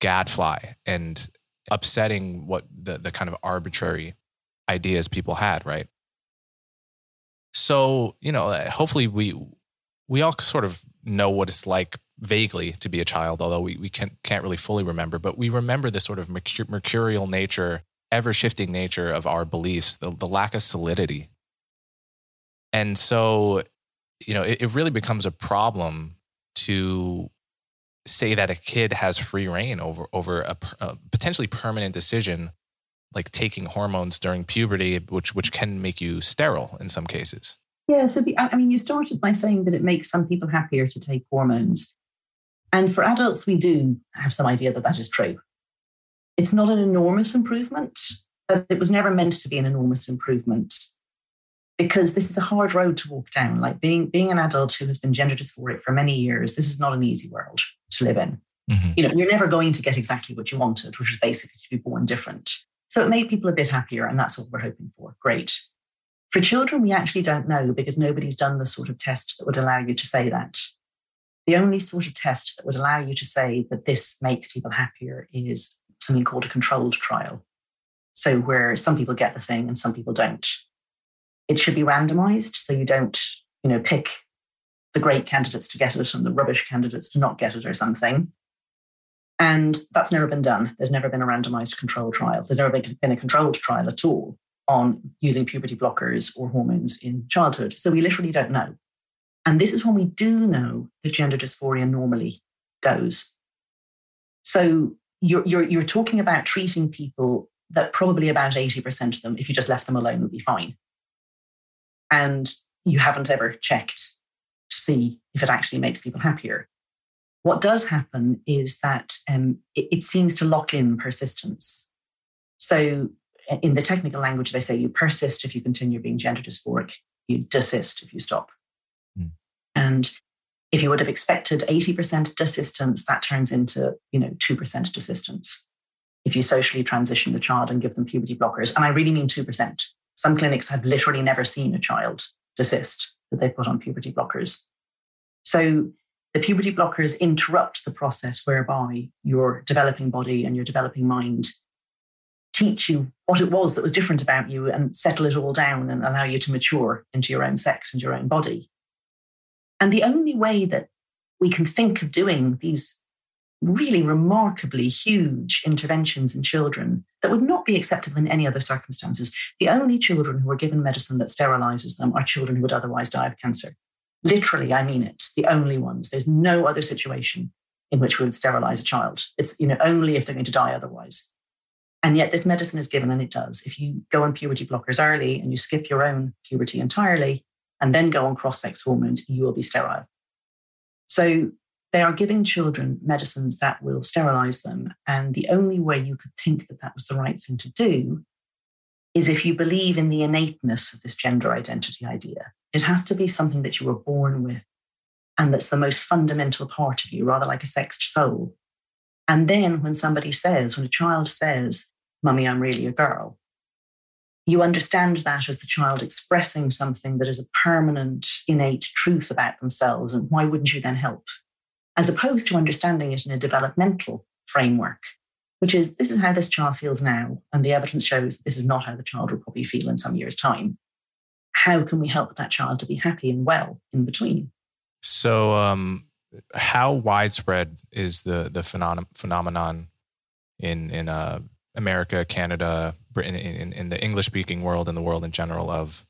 Speaker 1: gadfly and upsetting what the, the kind of arbitrary ideas people had, right? So, you know, uh, hopefully we we all sort of know what it's like vaguely to be a child, although we, we can't, can't really fully remember, but we remember the sort of mercurial nature ever shifting nature of our beliefs, the, the lack of solidity. And so, you know, it, it really becomes a problem to say that a kid has free rein over over a, a, potentially permanent decision like taking hormones during puberty which which can make you sterile in some cases.
Speaker 2: Yeah so the i mean you started by saying that it makes some people happier to take hormones. And for adults we do have some idea that that is true it's not an enormous improvement, but it was never meant to be an enormous improvement because this is a hard road to walk down. Like being being an adult who has been gender dysphoric for many years, this is not an easy world to live in. Mm-hmm. You know, you're never going to get exactly what you wanted, which is basically to be born different. So it made people a bit happier, and that's what we're hoping for. Great. For children, we actually don't know because nobody's done the sort of test that would allow you to say that. The only sort of test that would allow you to say that this makes people happier is something called a controlled trial. So, where some people get the thing and some people don't. It should be randomized. So, you don't, you know, pick the great candidates to get it and the rubbish candidates to not get it or something. And that's never been done. There's never been a randomized control trial. There's never been a controlled trial at all on using puberty blockers or hormones in childhood. So we literally don't know. And this is when we do know that gender dysphoria normally goes. So you're, you're, you're talking about treating people that probably about 80% of them, if you just left them alone, would be fine. And you haven't ever checked to see if it actually makes people happier. What does happen is that um, it, it seems to lock in persistence. So, in the technical language, they say you persist if you continue being gender dysphoric, you desist if you stop. Mm. And if you would have expected 80% desistance, that turns into, you know, 2% desistance. If you socially transition the child and give them puberty blockers, and I really mean 2%, Some clinics have literally never seen a child desist that they put on puberty blockers. So the puberty blockers interrupt the process whereby your developing body and your developing mind teach you what it was that was different about you and settle it all down and allow you to mature into your own sex and your own body. And the only way that we can think of doing these really remarkably huge interventions in children that would not be acceptable in any other circumstances. The only children who are given medicine that sterilizes them are children who would otherwise die of cancer. Literally, I mean it, the only ones. There's no other situation in which we would sterilize a child. It's you know only if they're going to die otherwise. And yet this medicine is given and it does. If you go on puberty blockers early and you skip your own puberty entirely and then go on cross-sex hormones, you will be sterile. So they are giving children medicines that will sterilize them. And the only way you could think that that was the right thing to do is if you believe in the innateness of this gender identity idea. It has to be something that you were born with and that's the most fundamental part of you, rather like a sexed soul. And then when somebody says, when a child says, Mummy, I'm really a girl, you understand that as the child expressing something that is a permanent, innate truth about themselves. And why wouldn't you then help? as opposed to understanding it in a developmental framework, which is this is how this child feels now. And the evidence shows this is not how the child will probably feel in some years' time. How can we help that child to be happy and well in between?
Speaker 1: So, um, how widespread is the the phenom- phenomenon in in uh, America, Canada, Britain, in, in the English speaking world, and the world in general of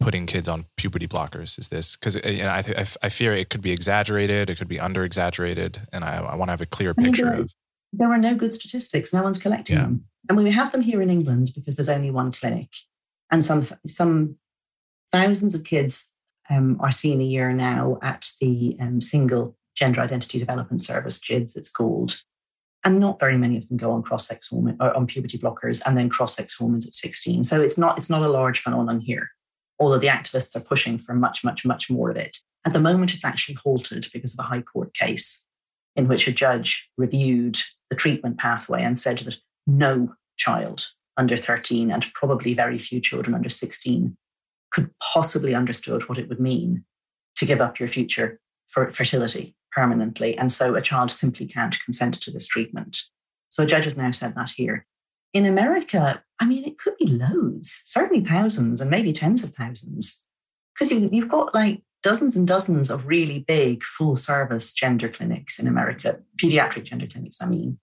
Speaker 1: putting kids on puberty blockers is this because uh, you know, I, I, I, fear it could be exaggerated it could be under exaggerated and i, I want to have a clear picture
Speaker 2: there,
Speaker 1: of
Speaker 2: there are no good statistics no one's collecting yeah. them and we have them here in england because there's only one clinic and some some thousands of kids um, are seen a year now at the um, single gender identity development service GIDS it's called and not very many of them go on cross-sex hormone uh, or on puberty blockers and then cross-sex hormones at 16 so it's not it's not a large phenomenon here although the activists are pushing for much, much, much more of it. At the moment, it's actually halted because of a High Court case in which a judge reviewed the treatment pathway and said that no child under 13 and probably very few children under 16 could possibly understood what it would mean to give up your future for fertility permanently. And so a child simply can't consent to this treatment. So a judge has now said that here. In America, I mean, it could be loads, certainly thousands and maybe tens of thousands. Because you, you've got like dozens and dozens of really big full service gender clinics in America, pediatric gender clinics, I mean.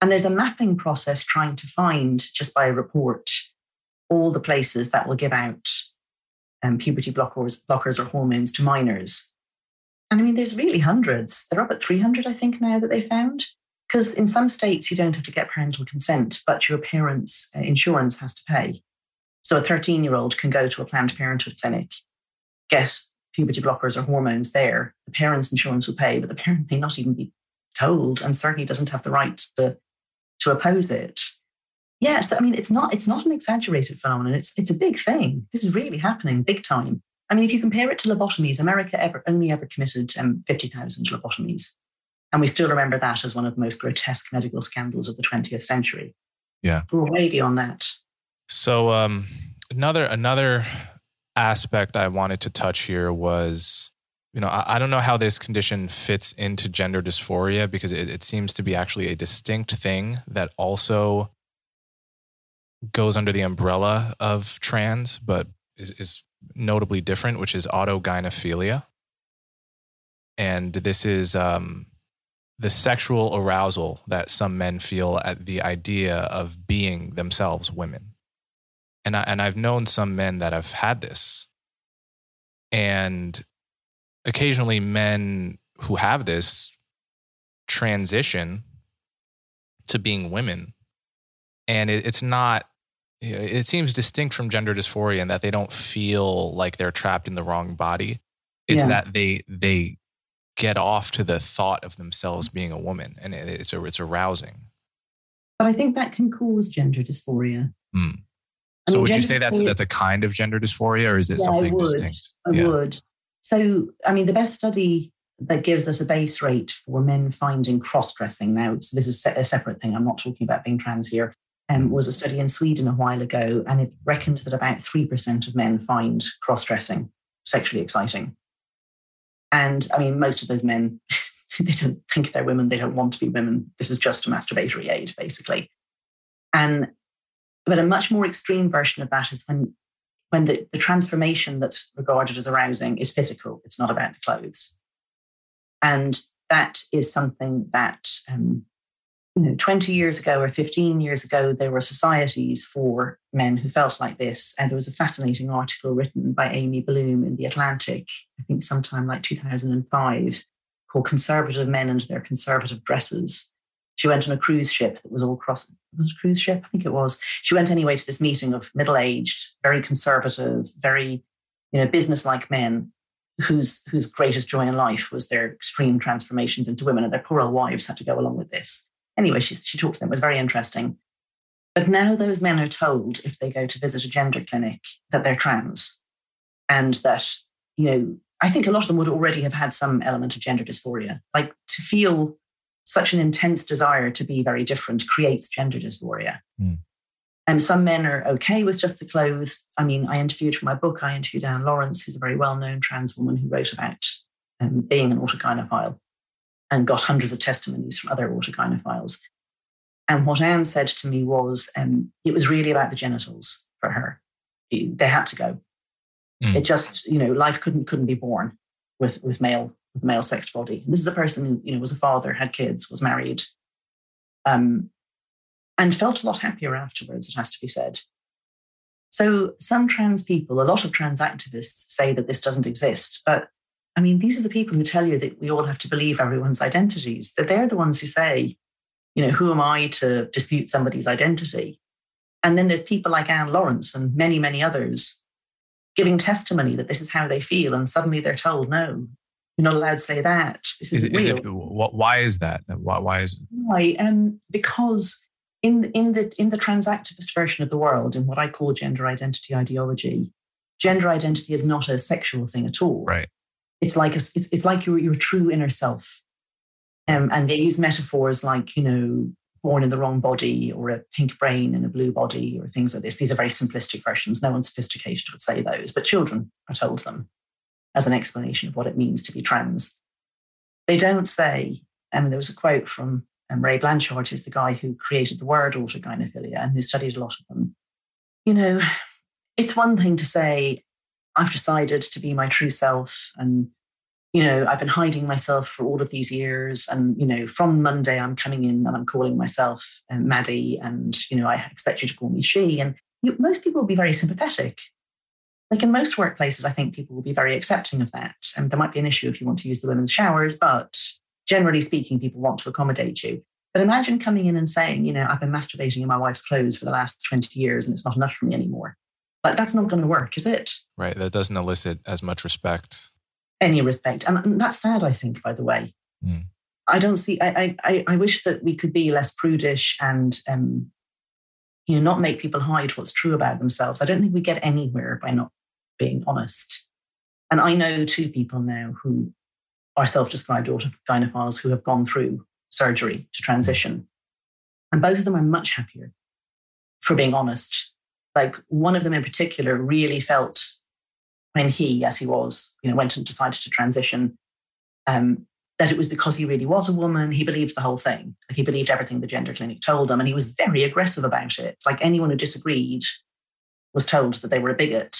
Speaker 2: And there's a mapping process trying to find, just by a report, all the places that will give out um, puberty blockers, blockers or hormones to minors. And I mean, there's really hundreds. They're up at 300, I think, now that they found. Because in some states, you don't have to get parental consent, but your parents' uh, insurance has to pay. So a 13 year old can go to a Planned Parenthood clinic, get puberty blockers or hormones there. The parents' insurance will pay, but the parent may not even be told and certainly doesn't have the right to, to oppose it. Yes, I mean it's not it's not an exaggerated phenomenon. It's it's a big thing. This is really happening big time. I mean, if you compare it to lobotomies, America ever only ever committed um, fifty thousand lobotomies. And we still remember that as one of the most grotesque medical scandals of the 20th century.
Speaker 1: Yeah.
Speaker 2: We're way beyond that.
Speaker 1: So um, another another aspect I wanted to touch here was, you know, I, I, don't know how this condition fits into gender dysphoria because it, it seems to be actually a distinct thing that also goes under the umbrella of trans, but is, is notably different, which is autogynephilia. And this is um, the sexual arousal that some men feel at the idea of being themselves women. And, I, and I've known some men that have had this. And occasionally, men who have this transition to being women. And it, it's not, it seems distinct from gender dysphoria in that they don't feel like they're trapped in the wrong body. It's yeah. that they, they get off to the thought of themselves being a woman, and it's a, it's arousing.
Speaker 2: But I think that can cause gender dysphoria.
Speaker 1: Mm. So mean, would you say that's that's a kind of gender dysphoria, or is it
Speaker 2: yeah,
Speaker 1: something
Speaker 2: I would.
Speaker 1: distinct?
Speaker 2: I yeah. would. So, I mean, the best study that gives us a base rate for men finding cross dressing now, so this is a separate thing. I'm not talking about being trans here. Um, was a study in Sweden a while ago, and it reckoned that about 3% of men find cross dressing sexually exciting. And I mean, most of those men, they don't think they're women, they don't want to be women. This is just a masturbatory aid, basically. And but a much more extreme version of that is when when the, the transformation that's regarded as arousing is physical, it's not about the clothes. And that is something that um, you know 20 years ago or 15 years ago there were societies for men who felt like this. And there was a fascinating article written by amy bloom in the atlantic i think sometime like 2005 called conservative men and their conservative dresses. She went on a cruise ship that was all cross was a cruise ship? I think it was. She went anyway to this meeting of middle-aged very conservative very you know business-like men whose whose greatest joy in life was their extreme transformations into women and their poor old wives had to go along with this Anyway, she, she talked to them. It was very interesting. But now those men are told if they go to visit a gender clinic that they're trans and that, you know, I think a lot of them would already have had some element of gender dysphoria. Like to feel such an intense desire to be very different creates gender dysphoria. Mm. And some men are okay with just the clothes. I mean, I interviewed for my book, I interviewed Anne Lawrence, who's a very well known trans woman who wrote about um, being an autogynephile and got hundreds of testimonies from other autogynephiles. And what Anne said to me was um, it was really about the genitals for her. They had to go. Mm. It just, you know, life couldn't couldn't be born with with male with male sexed body. And this is a person who, you know, was a father, had kids, was married, um, and felt a lot happier afterwards, it has to be said. So some trans people, a lot of trans activists say that this doesn't exist, but I mean, these are the people who tell you that we all have to believe everyone's identities, that they're the ones who say, you know, who am I to dispute somebody's identity? And then there's people like Anne Lawrence and many, many others giving testimony that this is how they feel. And suddenly they're told, no, you're not allowed to say that. This is, is,
Speaker 1: is it, why is that? Why, why is
Speaker 2: why? Um, because in in the in the transactivist version of the world, in what I call gender identity ideology, gender identity is not a sexual thing at all.
Speaker 1: Right
Speaker 2: it's like a, it's, it's like your, your true inner self. Um, and they use metaphors like, you know, born in the wrong body or a pink brain in a blue body or things like this. These are very simplistic versions. No one sophisticated would say those, but children are told them as an explanation of what it means to be trans. They don't say, I mean, there was a quote from um, Ray Blanchard, who's the guy who created the word autogynephilia and who studied a lot of them. You know, it's one thing to say, I've decided to be my true self. And, you know, I've been hiding myself for all of these years. And, you know, from Monday, I'm coming in and I'm calling myself uh, Maddie. And, you know, I expect you to call me she. And you, most people will be very sympathetic. Like in most workplaces, I think people will be very accepting of that. And there might be an issue if you want to use the women's showers, but generally speaking, people want to accommodate you. But imagine coming in and saying, you know, I've been masturbating in my wife's clothes for the last 20 years and it's not enough for me anymore. Like that's not going to work, is it?
Speaker 1: Right. That doesn't elicit as much respect.
Speaker 2: Any respect. And that's sad, I think, by the way. Mm. I don't see, I, I, I wish that we could be less prudish and, um, you know, not make people hide what's true about themselves. I don't think we get anywhere by not being honest. And I know two people now who are self described autogynephiles who have gone through surgery to transition. And both of them are much happier for being honest like one of them in particular really felt when he, as he was, you know, went and decided to transition, um, that it was because he really was a woman. He believes the whole thing. Like he believed everything the gender clinic told him, and he was very aggressive about it. Like anyone who disagreed was told that they were a bigot.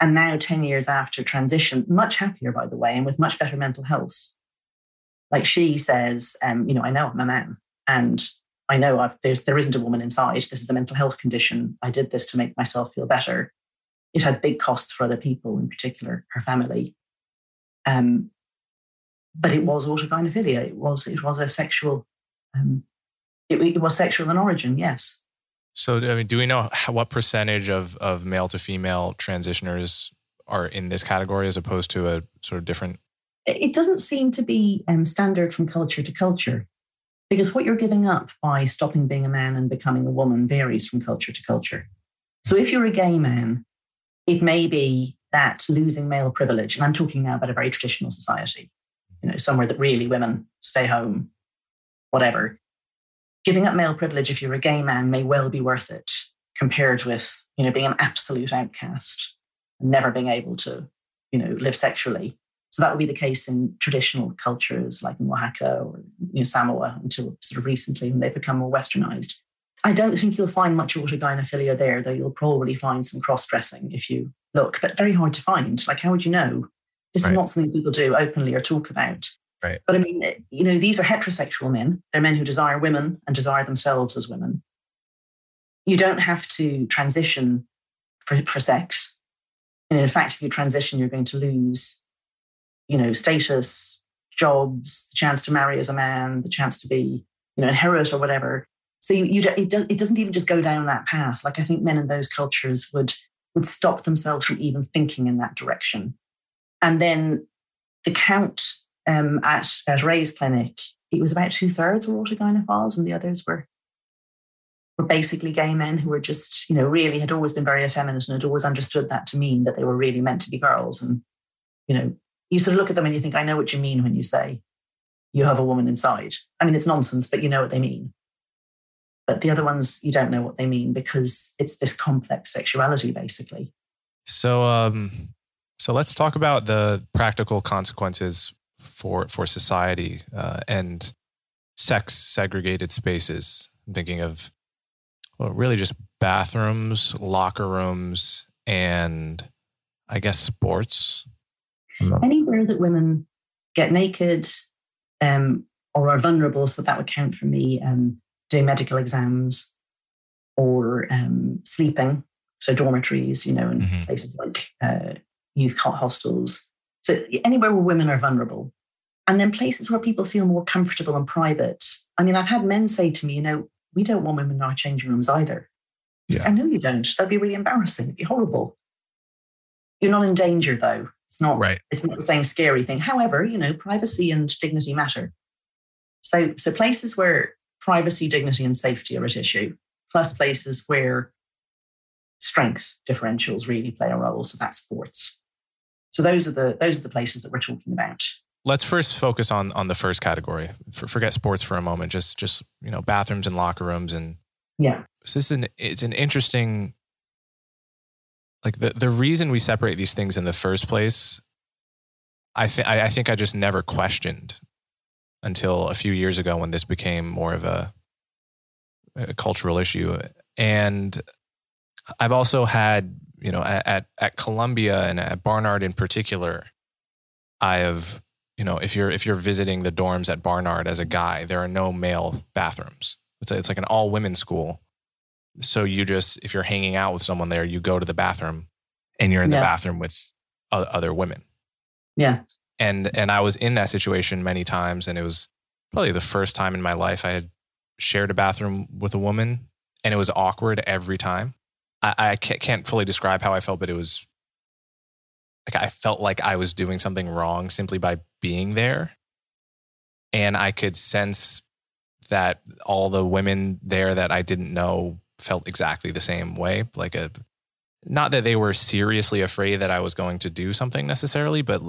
Speaker 2: And now, 10 years after transition, much happier, by the way, and with much better mental health. Like she says, um, you know, I know I'm a man and I know I've, there's there isn't a woman inside. This is a mental health condition. I did this to make myself feel better. It had big costs for other people, in particular her family. Um, but it was autogynephilia. It was it was a sexual. Um, it, it was sexual in origin. Yes.
Speaker 1: So, I mean, do we know how, what percentage of of male to female transitioners are in this category as opposed to a sort of different?
Speaker 2: It doesn't seem to be um, standard from culture to culture. Because what you're giving up by stopping being a man and becoming a woman varies from culture to culture. So if you're a gay man, it may be that losing male privilege, and I'm talking now about a very traditional society, you know, somewhere that really women stay home, whatever, giving up male privilege if you're a gay man may well be worth it compared with, you know, being an absolute outcast and never being able to, you know, live sexually. So that would be the case in traditional cultures like in Oaxaca or you know, Samoa until sort of recently when they've become more westernized. I don't think you'll find much autogynephilia there, though you'll probably find some cross dressing if you look, but very hard to find. Like, how would you know? This right. is not something people do openly or talk about.
Speaker 1: Right.
Speaker 2: But I mean, you know, these are heterosexual men. They're men who desire women and desire themselves as women. You don't have to transition for, for sex. And in fact, if you transition, you're going to lose, you know, status, jobs, the chance to marry as a man, the chance to be, you know, inherit or whatever. So you, you it, does, it doesn't even just go down that path. Like I think men in those cultures would would stop themselves from even thinking in that direction. And then the count um, at, at Ray's clinic, it was about two thirds were autogynephiles and the others were were basically gay men who were just, you know, really had always been very effeminate and had always understood that to mean that they were really meant to be girls. And, you know, you sort of look at them and you think, I know what you mean when you say you have a woman inside. I mean, it's nonsense, but you know what they mean. But the other ones, you don't know what they mean because it's this complex sexuality, basically.
Speaker 1: So, um, so let's talk about the practical consequences for for society uh, and sex segregated spaces. I'm thinking of well, really just bathrooms, locker rooms, and I guess sports.
Speaker 2: Anywhere that women get naked um, or are vulnerable, so that would count for me. Um, doing medical exams or um, sleeping, so dormitories, you know, in mm-hmm. places like uh, youth hostels. So anywhere where women are vulnerable, and then places where people feel more comfortable and private. I mean, I've had men say to me, you know, we don't want women in our changing rooms either. Yeah. I know you don't. That'd be really embarrassing. It'd be horrible. You're not in danger though. It's not right. It's not the same scary thing. However, you know, privacy and dignity matter. So, so places where privacy, dignity, and safety are at issue, plus places where strength differentials really play a role. So that's sports. So those are the those are the places that we're talking about
Speaker 1: let's first focus on on the first category. For, forget sports for a moment. Just just you know bathrooms and locker rooms and
Speaker 2: yeah.
Speaker 1: So this is an it's an interesting like the the reason we separate these things in the first place. I think I think I just never questioned until a few years ago when this became more of a, a cultural issue and I've also had you know at at Columbia and at Barnard in particular I have you know, if you're if you're visiting the dorms at Barnard as a guy, there are no male bathrooms. It's a, it's like an all women school. So you just if you're hanging out with someone there, you go to the bathroom, and you're in the bathroom with other women.
Speaker 2: Yeah.
Speaker 1: And and I was in that situation many times, and it was probably the first time in my life I had shared a bathroom with a woman, and it was awkward every time. I, I can't fully describe how I felt, but it was like I felt like I was doing something wrong simply by being there. And I could sense that all the women there that I didn't know felt exactly the same way. Like a not that they were seriously afraid that I was going to do something necessarily, but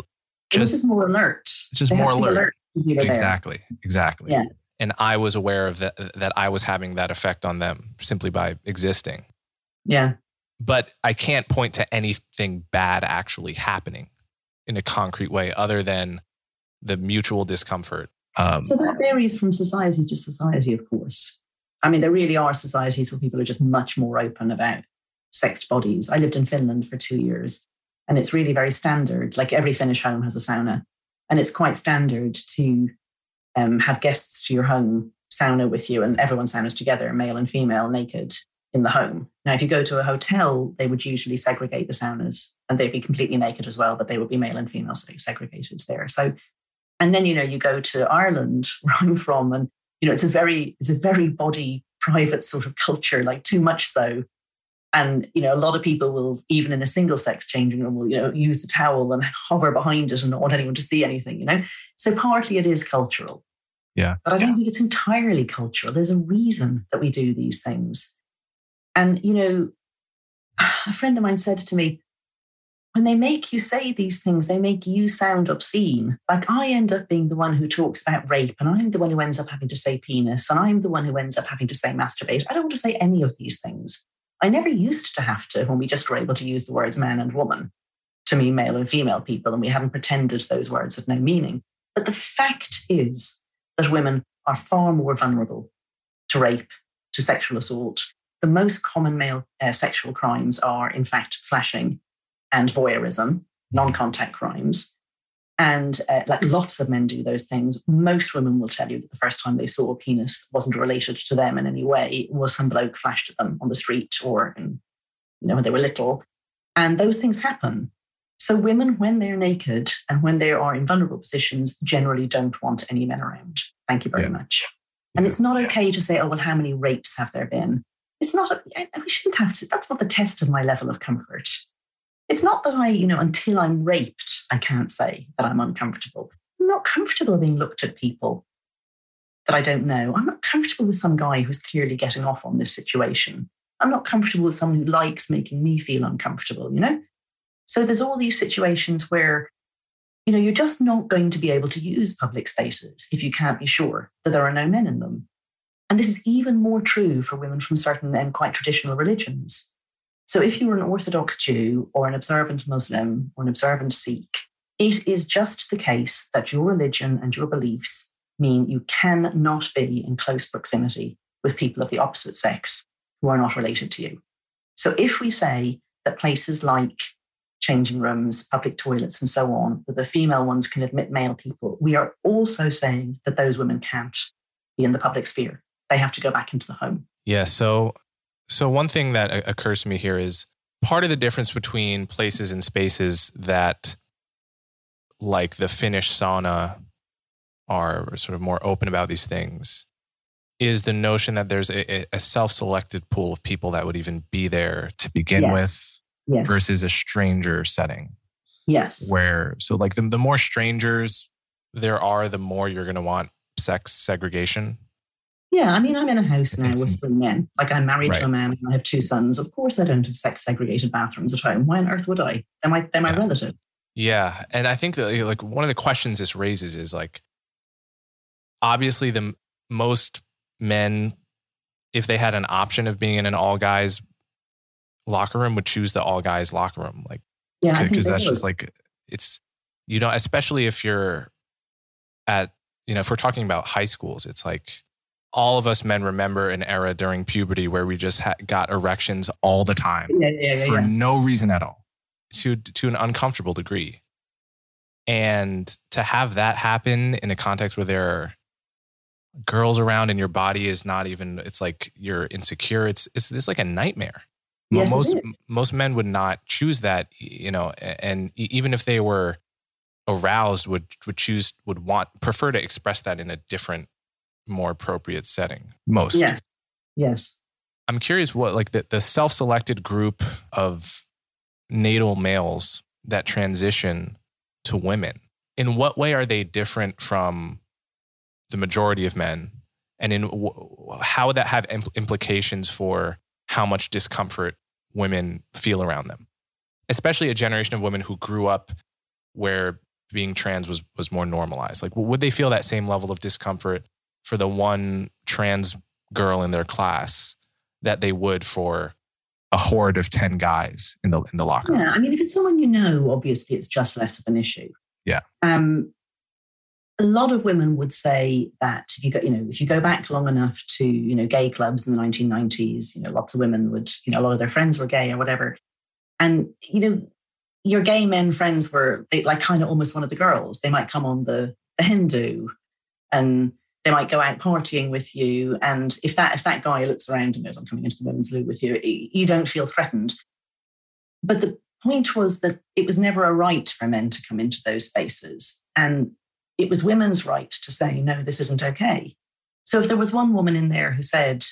Speaker 2: just, just more alert.
Speaker 1: Just
Speaker 2: they
Speaker 1: more alert. alert exactly. Exactly.
Speaker 2: Yeah.
Speaker 1: And I was aware of that that I was having that effect on them simply by existing.
Speaker 2: Yeah
Speaker 1: but I can't point to anything bad actually happening in a concrete way other than the mutual discomfort.
Speaker 2: Um, so that varies from society to society, of course. I mean, there really are societies where people are just much more open about sexed bodies. I lived in Finland for two years, and it's really very standard. Like every Finnish home has a sauna, and it's quite standard to um, have guests to your home sauna with you, and everyone saunas together, male and female, naked in the home. Now, if you go to a hotel, they would usually segregate the saunas and they'd be completely naked as well, but they would be male and female segregated there. So, and then, you know, you go to Ireland, where I'm from, and, you know, it's a very, it's a very body private sort of culture, like too much so. And, you know, a lot of people will, even in a single sex changing room, will, you know, use the towel and hover behind it and not want anyone to see anything, you know? So partly it is cultural.
Speaker 1: Yeah.
Speaker 2: But I don't think it's entirely cultural. There's a reason that we do these things. And, you know, a friend of mine said to me, when they make you say these things, they make you sound obscene. Like I end up being the one who talks about rape, and I'm the one who ends up having to say penis, and I'm the one who ends up having to say masturbate. I don't want to say any of these things. I never used to have to when we just were able to use the words man and woman to mean male and female people, and we hadn't pretended those words have no meaning. But the fact is that women are far more vulnerable to rape, to sexual assault. The most common male uh, sexual crimes are, in fact, flashing and voyeurism, non contact crimes. And uh, like lots of men do those things. Most women will tell you that the first time they saw a penis wasn't related to them in any way, was some bloke flashed at them on the street or in, you know, when they were little. And those things happen. So women, when they're naked and when they are in vulnerable positions, generally don't want any men around. Thank you very yeah. much. And yeah. it's not okay to say, oh, well, how many rapes have there been? It's not, a, we shouldn't have to, that's not the test of my level of comfort. It's not that I, you know, until I'm raped, I can't say that I'm uncomfortable. I'm not comfortable being looked at people that I don't know. I'm not comfortable with some guy who's clearly getting off on this situation. I'm not comfortable with someone who likes making me feel uncomfortable, you know? So there's all these situations where, you know, you're just not going to be able to use public spaces if you can't be sure that there are no men in them. And this is even more true for women from certain and quite traditional religions. So if you're an Orthodox Jew or an observant Muslim or an observant Sikh, it is just the case that your religion and your beliefs mean you cannot be in close proximity with people of the opposite sex who are not related to you. So if we say that places like changing rooms, public toilets, and so on, that the female ones can admit male people, we are also saying that those women can't be in the public sphere. They have to go back into the home.
Speaker 1: Yeah. So so, one thing that occurs to me here is part of the difference between places and spaces that, like the Finnish sauna, are sort of more open about these things is the notion that there's a, a self selected pool of people that would even be there to begin yes. with yes. versus a stranger setting.
Speaker 2: Yes.
Speaker 1: Where, so like the, the more strangers there are, the more you're going to want sex segregation
Speaker 2: yeah, I mean, I'm in a house now with mm-hmm. three men. Like I'm married right. to a man and I have two sons. Of course, I don't have sex segregated bathrooms at home. Why on earth would I? They're my they're my yeah. relative.
Speaker 1: Yeah, and I think that like one of the questions this raises is like, obviously, the most men, if they had an option of being in an all guys locker room, would choose the all guys locker room. Like,
Speaker 2: yeah,
Speaker 1: because that's would. just like it's you know, especially if you're at you know, if we're talking about high schools, it's like all of us men remember an era during puberty where we just ha- got erections all the time
Speaker 2: yeah, yeah, yeah,
Speaker 1: for no reason at all to to an uncomfortable degree. And to have that happen in a context where there are girls around and your body is not even it's like you're insecure it's it's, it's like a nightmare.
Speaker 2: Yes,
Speaker 1: most most men would not choose that you know and even if they were aroused would would choose would want prefer to express that in a different more appropriate setting. Most.
Speaker 2: Yes. Yes.
Speaker 1: I'm curious what like the, the self-selected group of natal males that transition to women. In what way are they different from the majority of men? And in how would that have implications for how much discomfort women feel around them? Especially a generation of women who grew up where being trans was was more normalized. Like would they feel that same level of discomfort for the one trans girl in their class that they would for a horde of 10 guys in the in the locker
Speaker 2: room. Yeah, I mean if it's someone you know, obviously it's just less of an issue.
Speaker 1: Yeah.
Speaker 2: Um a lot of women would say that if you go, you know, if you go back long enough to, you know, gay clubs in the 1990s, you know, lots of women would, you know, a lot of their friends were gay or whatever. And, you know, your gay men friends were they, like kind of almost one of the girls. They might come on the the hen do and they might go out partying with you. And if that if that guy looks around and knows i'm coming into the women's loo with you you don't feel threatened. But the point was that it was never a right for men to come into those spaces. And it was women's right to say no this isn't okay. So if there was one woman in there who said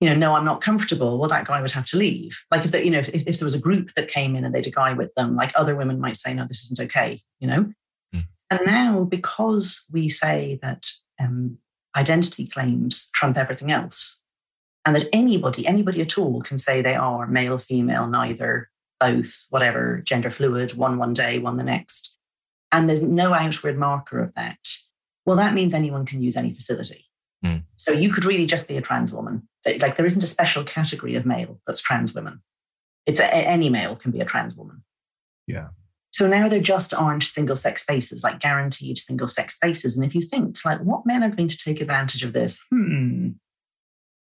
Speaker 2: you know no i'm not comfortable well that guy would have to leave. Like if there, you know if, if there was a group that came in and they had a guy with them like other women might say no this isn't okay you know? Mm. and now because we say that um, identity claims trump everything else. And that anybody, anybody at all, can say they are male, female, neither, both, whatever, gender fluid, one one day, one the next. And there's no outward marker of that. Well, that means anyone can use any facility. Mm. So you could really just be a trans woman. Like there isn't a special category of male that's trans women. It's a, any male can be a trans woman.
Speaker 1: Yeah.
Speaker 2: So now there just aren't single sex spaces, like guaranteed single sex spaces. And if you think, like, what men are going to take advantage of this? Hmm.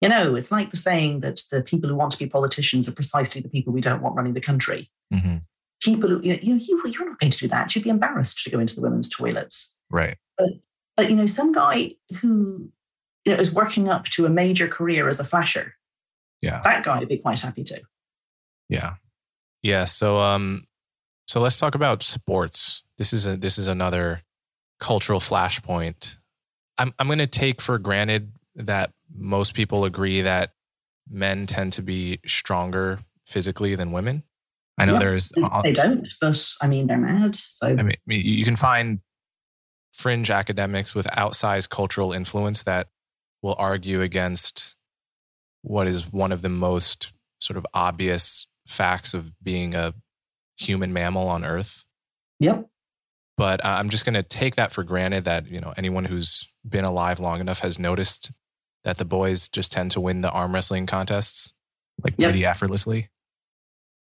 Speaker 2: You know, it's like the saying that the people who want to be politicians are precisely the people we don't want running the country. Mm-hmm. People who, you know, you, you, you're not going to do that. You'd be embarrassed to go into the women's toilets.
Speaker 1: Right.
Speaker 2: But, but you know, some guy who you know, is working up to a major career as a flasher.
Speaker 1: Yeah.
Speaker 2: That guy would be quite happy to.
Speaker 1: Yeah. Yeah. So um so let's talk about sports. This is a this is another cultural flashpoint. I'm I'm gonna take for granted that most people agree that men tend to be stronger physically than women. I know there's
Speaker 2: they don't, but I mean they're mad. So I
Speaker 1: mean you can find fringe academics with outsized cultural influence that will argue against what is one of the most sort of obvious facts of being a human mammal on Earth.
Speaker 2: Yep.
Speaker 1: But I'm just going to take that for granted that you know anyone who's been alive long enough has noticed that the boys just tend to win the arm wrestling contests like yep. pretty effortlessly,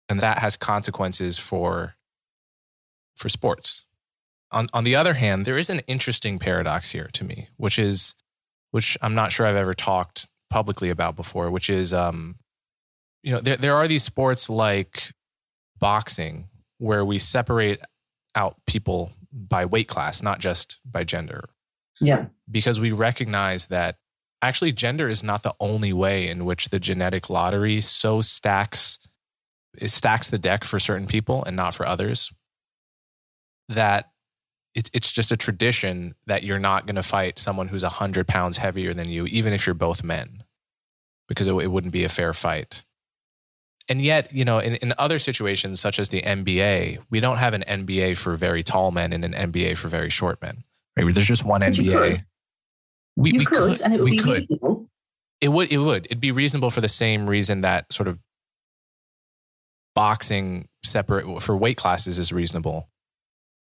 Speaker 1: and that has consequences for for sports. On on the other hand, there is an interesting paradox here to me, which is which I'm not sure I've ever talked publicly about before, which is, um, you know, there, there are these sports like boxing where we separate out people by weight class, not just by gender.
Speaker 2: Yeah.
Speaker 1: Because we recognize that actually gender is not the only way in which the genetic lottery so stacks it stacks the deck for certain people and not for others that it's it's just a tradition that you're not going to fight someone who's 100 pounds heavier than you even if you're both men because it, it wouldn't be a fair fight and yet you know in, in other situations such as the nba we don't have an nba for very tall men and an nba for very short men. Right? There's just one
Speaker 2: but
Speaker 1: nba
Speaker 2: we, you we could, could and it would be could.
Speaker 1: reasonable it would it would. It'd be reasonable for the same reason that sort of boxing separate for weight classes is reasonable.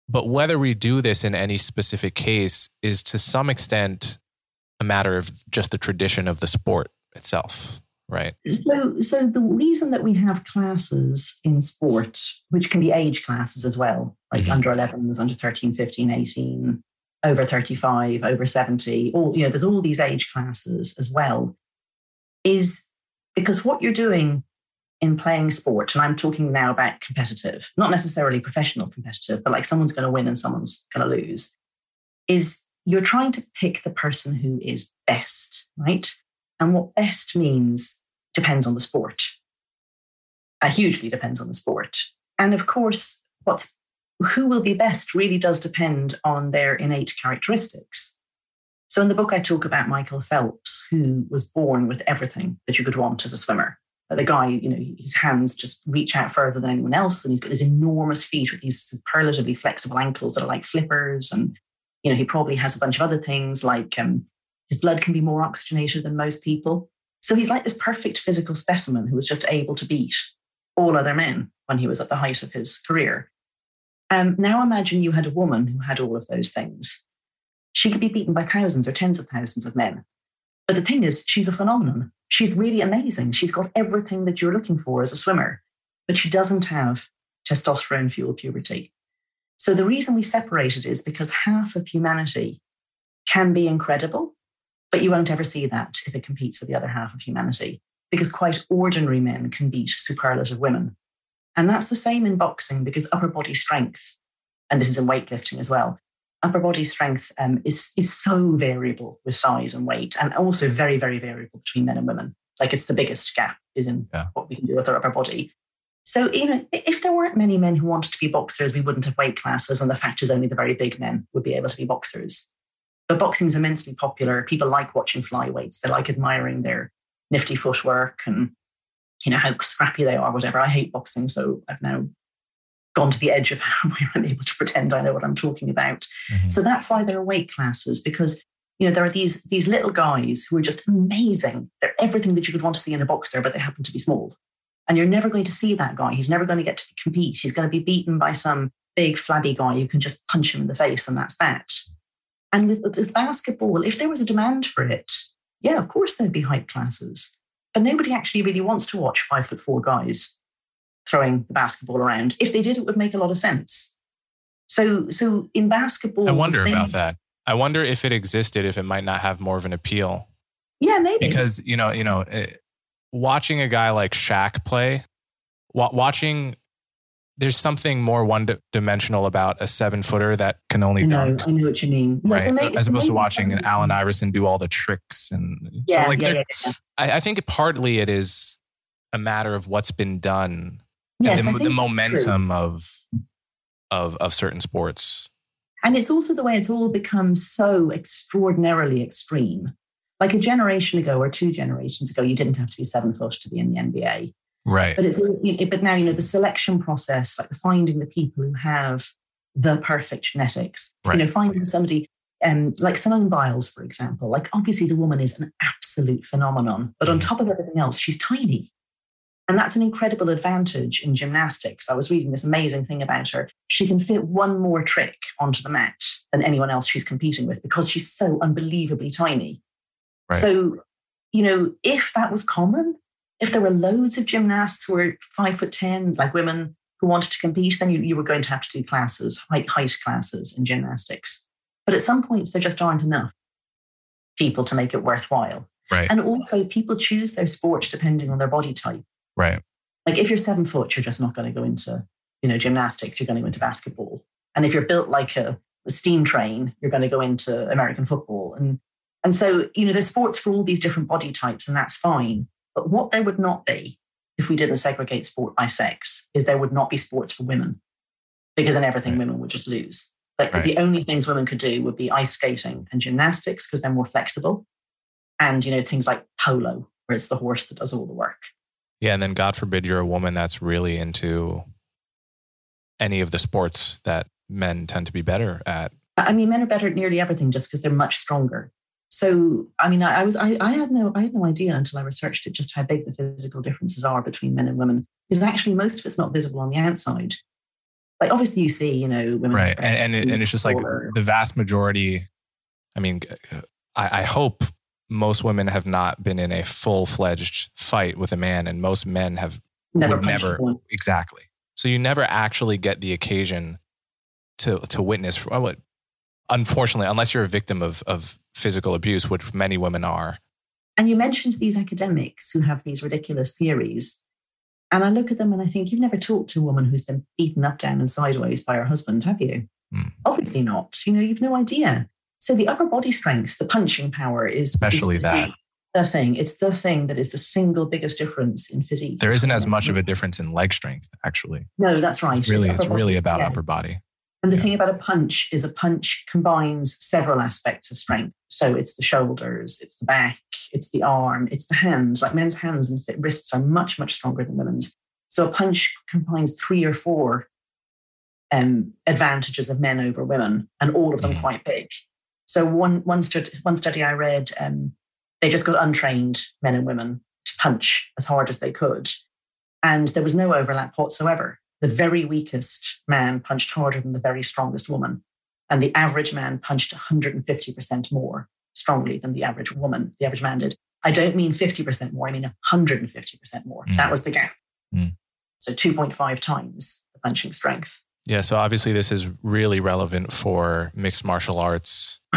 Speaker 1: But whether we do this in any specific case is to some extent a matter of just the tradition of the sport itself, right?
Speaker 2: So, so the reason that we have classes in sport, which can be age classes as well, like mm-hmm. under 11s, under 13, 15, 18, over 35, over 70, all, you know, there's all these age classes as well, is because what you're doing in playing sport, and I'm talking now about competitive, not necessarily professional competitive, but like someone's going to win and someone's going to lose, is you're trying to pick the person who is best, right? And what best means depends on the sport. Uh, hugely depends on the sport. And of course, what's who will be best really does depend on their innate characteristics. So in the book, I talk about Michael Phelps, who was born with everything that you could want as a swimmer the guy, you know, his hands just reach out further than anyone else. And he's got his enormous feet with these superlatively flexible ankles that are like flippers. And, you know, he probably has a bunch of other things like um, his blood can be more oxygenated than most people. So he's like this perfect physical specimen who was just able to beat all other men when he was at the height of his career. Um, now imagine you had a woman who had all of those things. She could be beaten by thousands or tens of thousands of men. But the thing is, she's a phenomenon she's really amazing. She's got everything that you're looking for as a swimmer, but she doesn't have testosterone fueled puberty. So the reason we separate it is because half of humanity can be incredible, but you won't ever see that if it competes with the other half of humanity, because quite ordinary men can beat superlative women. And that's the same in boxing because upper body strength, and this is in weightlifting as well, upper body strength um, is is so variable with size and weight, and also very very variable between men and women. Like it's the biggest gap is in yeah. what we can do with our upper body. So you know, if there weren't many men who wanted to be boxers, we wouldn't have weight classes, and the fact is only the very big men would be able to be boxers. But boxing is immensely popular. People like watching flyweights. They like admiring their nifty footwork and you know how scrappy they are. Whatever. I hate boxing, so I've now gone to the edge of how I'm able to pretend I know what I'm talking about. Mm-hmm. So that's why there are weight classes because you know there are these these little guys who are just amazing. They're everything that you could want to see in a boxer, but they happen to be small. And you're never going to see that guy. He's never going to get to compete. He's going to be beaten by some big flabby guy who can just punch him in the face, and that's that. And with, with basketball, if there was a demand for it, yeah, of course there'd be height classes. But nobody actually really wants to watch five foot four guys throwing the basketball around. If they did, it would make a lot of sense. So, so in basketball,
Speaker 1: I wonder things, about that. I wonder if it existed, if it might not have more of an appeal.
Speaker 2: Yeah, maybe
Speaker 1: because you know, you know, it, eh, watching a guy like Shaq play, wa- watching there's something more one dimensional about a seven footer that can only
Speaker 2: I know, dunk. I know what you mean.
Speaker 1: Right. so maybe, As opposed to watching an Allen Iverson do all the tricks. And
Speaker 2: yeah,
Speaker 1: so like
Speaker 2: yeah, yeah, yeah.
Speaker 1: I, I, think partly it is a matter of what's been done
Speaker 2: yes,
Speaker 1: and the, the momentum of, of, of certain sports.
Speaker 2: And it's also the way it's all become so extraordinarily extreme. Like a generation ago or two generations ago, you didn't have to be seven foot to be in the NBA.
Speaker 1: Right.
Speaker 2: But it's but now you know the selection process, like finding the people who have the perfect genetics.
Speaker 1: Right.
Speaker 2: You know, finding somebody um, like Simone Biles, for example. Like obviously the woman is an absolute phenomenon, but on mm-hmm. top of everything else, she's tiny. And that's an incredible advantage in gymnastics. I was reading this amazing thing about her. She can fit one more trick onto the mat than anyone else she's competing with because she's so unbelievably tiny. Right. So, you know, if that was common, if there were loads of gymnasts who were five foot 10, like women who wanted to compete, then you, you were going to have to do classes, height, height classes in gymnastics. But at some point, there just aren't enough people to make it worthwhile.
Speaker 1: Right.
Speaker 2: And also, people choose their sports depending on their body type.
Speaker 1: Right.
Speaker 2: Like if you're seven foot, you're just not going to go into, you know, gymnastics. You're going to go into basketball. And if you're built like a, a steam train, you're going to go into American football. And and so, you know, there's sports for all these different body types, and that's fine. But what there would not be if we didn't segregate sport by sex is there would not be sports for women because in everything right. women would just lose. Like right. the only things women could do would be ice skating and gymnastics because they're more flexible. And, you know, things like polo, where it's the horse that does all the work.
Speaker 1: Yeah. And then God forbid you're a woman that's really into any of the sports that men tend to be better at.
Speaker 2: I mean, men are better at nearly everything just because they're much stronger. So, I mean, I, I was I, I, had no I had no idea until I researched it just how big the physical differences are between men and women. Because actually, most of it's not visible on the outside. Like obviously, you see, you know, women
Speaker 1: right, and and, it, and it's just like the vast majority. I mean, uh, I, I hope most women have not been in a full fledged fight with a man, and most men have
Speaker 2: never
Speaker 1: never exactly. So you never actually get the occasion to to witness oh, what unfortunately, unless you're a victim of, of physical abuse, which many women are.
Speaker 2: And you mentioned these academics who have these ridiculous theories. And I look at them and I think, you've never talked to a woman who's been beaten up, down, and sideways by her husband, have you?
Speaker 1: Mm.
Speaker 2: Obviously not. You know, you've no idea. So the upper body strength, the punching power is
Speaker 1: especially
Speaker 2: is
Speaker 1: that.
Speaker 2: The thing. It's the thing that is the single biggest difference in physique.
Speaker 1: There isn't as much of a difference in leg strength, actually.
Speaker 2: No, that's right.
Speaker 1: It's really, it's, it's really about yeah. upper body.
Speaker 2: And the yeah. thing about a punch is a punch combines several aspects of strength. So it's the shoulders, it's the back, it's the arm, it's the hand. Like men's hands and wrists are much, much stronger than women's. So a punch combines three or four um, advantages of men over women, and all of them mm. quite big. So one one, stud- one study I read, um, they just got untrained men and women to punch as hard as they could, and there was no overlap whatsoever the very weakest man punched harder than the very strongest woman. And the average man punched 150% more strongly than the average woman, the average man did. I don't mean 50% more, I mean 150% more. Mm. That was the gap.
Speaker 1: Mm.
Speaker 2: So 2.5 times the punching strength.
Speaker 1: Yeah, so obviously this is really relevant for mixed martial arts.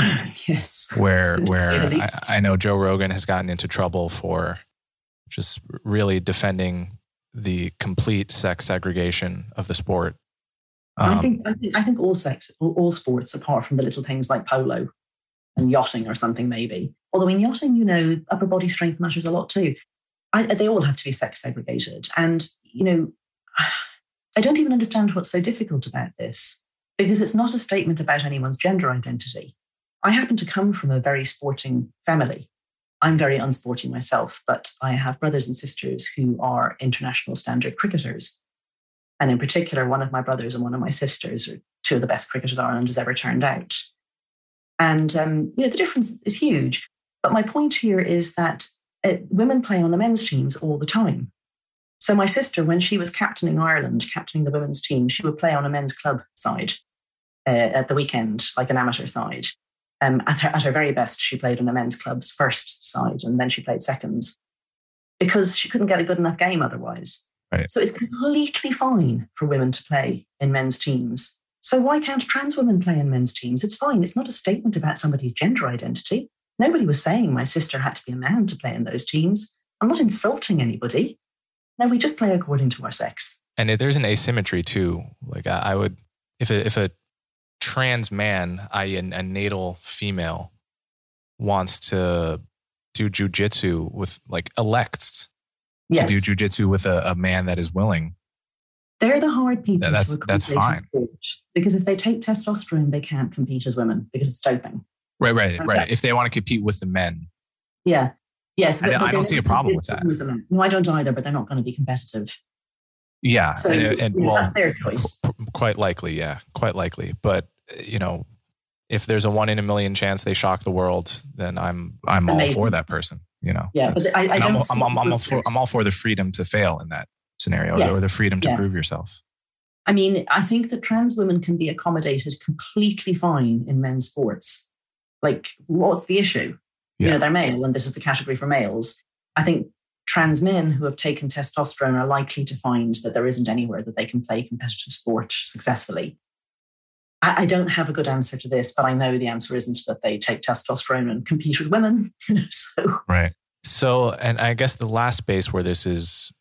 Speaker 2: yes.
Speaker 1: Where where I, I know Joe Rogan has gotten into trouble for just really defending the complete sex segregation of the sport.
Speaker 2: Um, I think I think I think all sex, all, sports, apart from the little things like polo and yachting or something, maybe. Although in yachting, you know, upper body strength matters a lot too. I, they all have to be sex segregated, and you know, I don't even understand what's so difficult about this because it's not a statement about anyone's gender identity. I happen to come from a very sporting family, I'm very unsporting myself, but I have brothers and sisters who are international standard cricketers. And in particular, one of my brothers and one of my sisters are two of the best cricketers Ireland has ever turned out. And um, you know the difference is huge. But my point here is that uh, women play on the men's teams all the time. So my sister, when she was captaining Ireland, captaining the women's team, she would play on a men's club side uh, at the weekend, like an amateur side. Um, at, her, at her very best, she played on the men's club's first side, and then she played seconds because she couldn't get a good enough game otherwise.
Speaker 1: Right.
Speaker 2: So it's completely fine for women to play in men's teams. So why can't trans women play in men's teams? It's fine. It's not a statement about somebody's gender identity. Nobody was saying my sister had to be a man to play in those teams. I'm not insulting anybody. No, we just play according to our sex.
Speaker 1: And there's an asymmetry too. Like I, would, if a, if a trans man, i.e., a, a natal female, wants to do jujitsu with like elects yes. to do jujitsu with a, a, man that is willing.
Speaker 2: They're the hard people.
Speaker 1: that's that's fine.
Speaker 2: Because if they take testosterone, they can't compete as women because it's doping.
Speaker 1: Right, right, okay. right. If they want to compete with the men.
Speaker 2: Yeah. Yes.
Speaker 1: I, I don't see a problem with that.
Speaker 2: No, I don't either, but they're not going to be competitive.
Speaker 1: Yeah.
Speaker 2: So and, and well, that's their choice.
Speaker 1: Quite likely. Yeah. Quite likely. But, you know, if there's a one in a million chance they shock the world, then I'm I'm Amazing. all for that person. You know.
Speaker 2: Yeah, but I, I don't.
Speaker 1: I'm, I'm, I'm, I'm, all for, I'm all for the freedom to fail in that scenario, yes. or the freedom to yes. prove yourself.
Speaker 2: I mean, I think that trans women can be accommodated completely fine in men's sports. Like, what's the issue? Yeah. You know, they're male, and this is the category for males. I think trans men who have taken testosterone are likely to find that there isn't anywhere that they can play competitive sport successfully. I, I don't have a good answer to this, but I know the answer isn't that they take testosterone and compete with women. so.
Speaker 1: Right. So, and I guess the last space where this is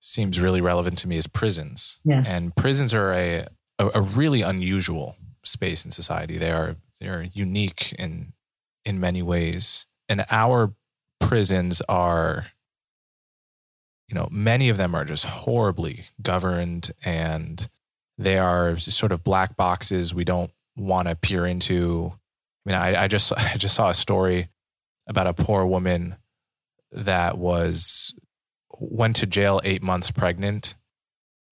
Speaker 1: seems really relevant to me is prisons.
Speaker 2: Yes.
Speaker 1: And prisons are a, a, a really unusual space in society. They are they are unique in in many ways. And our prisons are you know, many of them are just horribly governed and they are sort of black boxes we don't want to peer into. I mean, I, I just I just saw a story about a poor woman that was went to jail eight months pregnant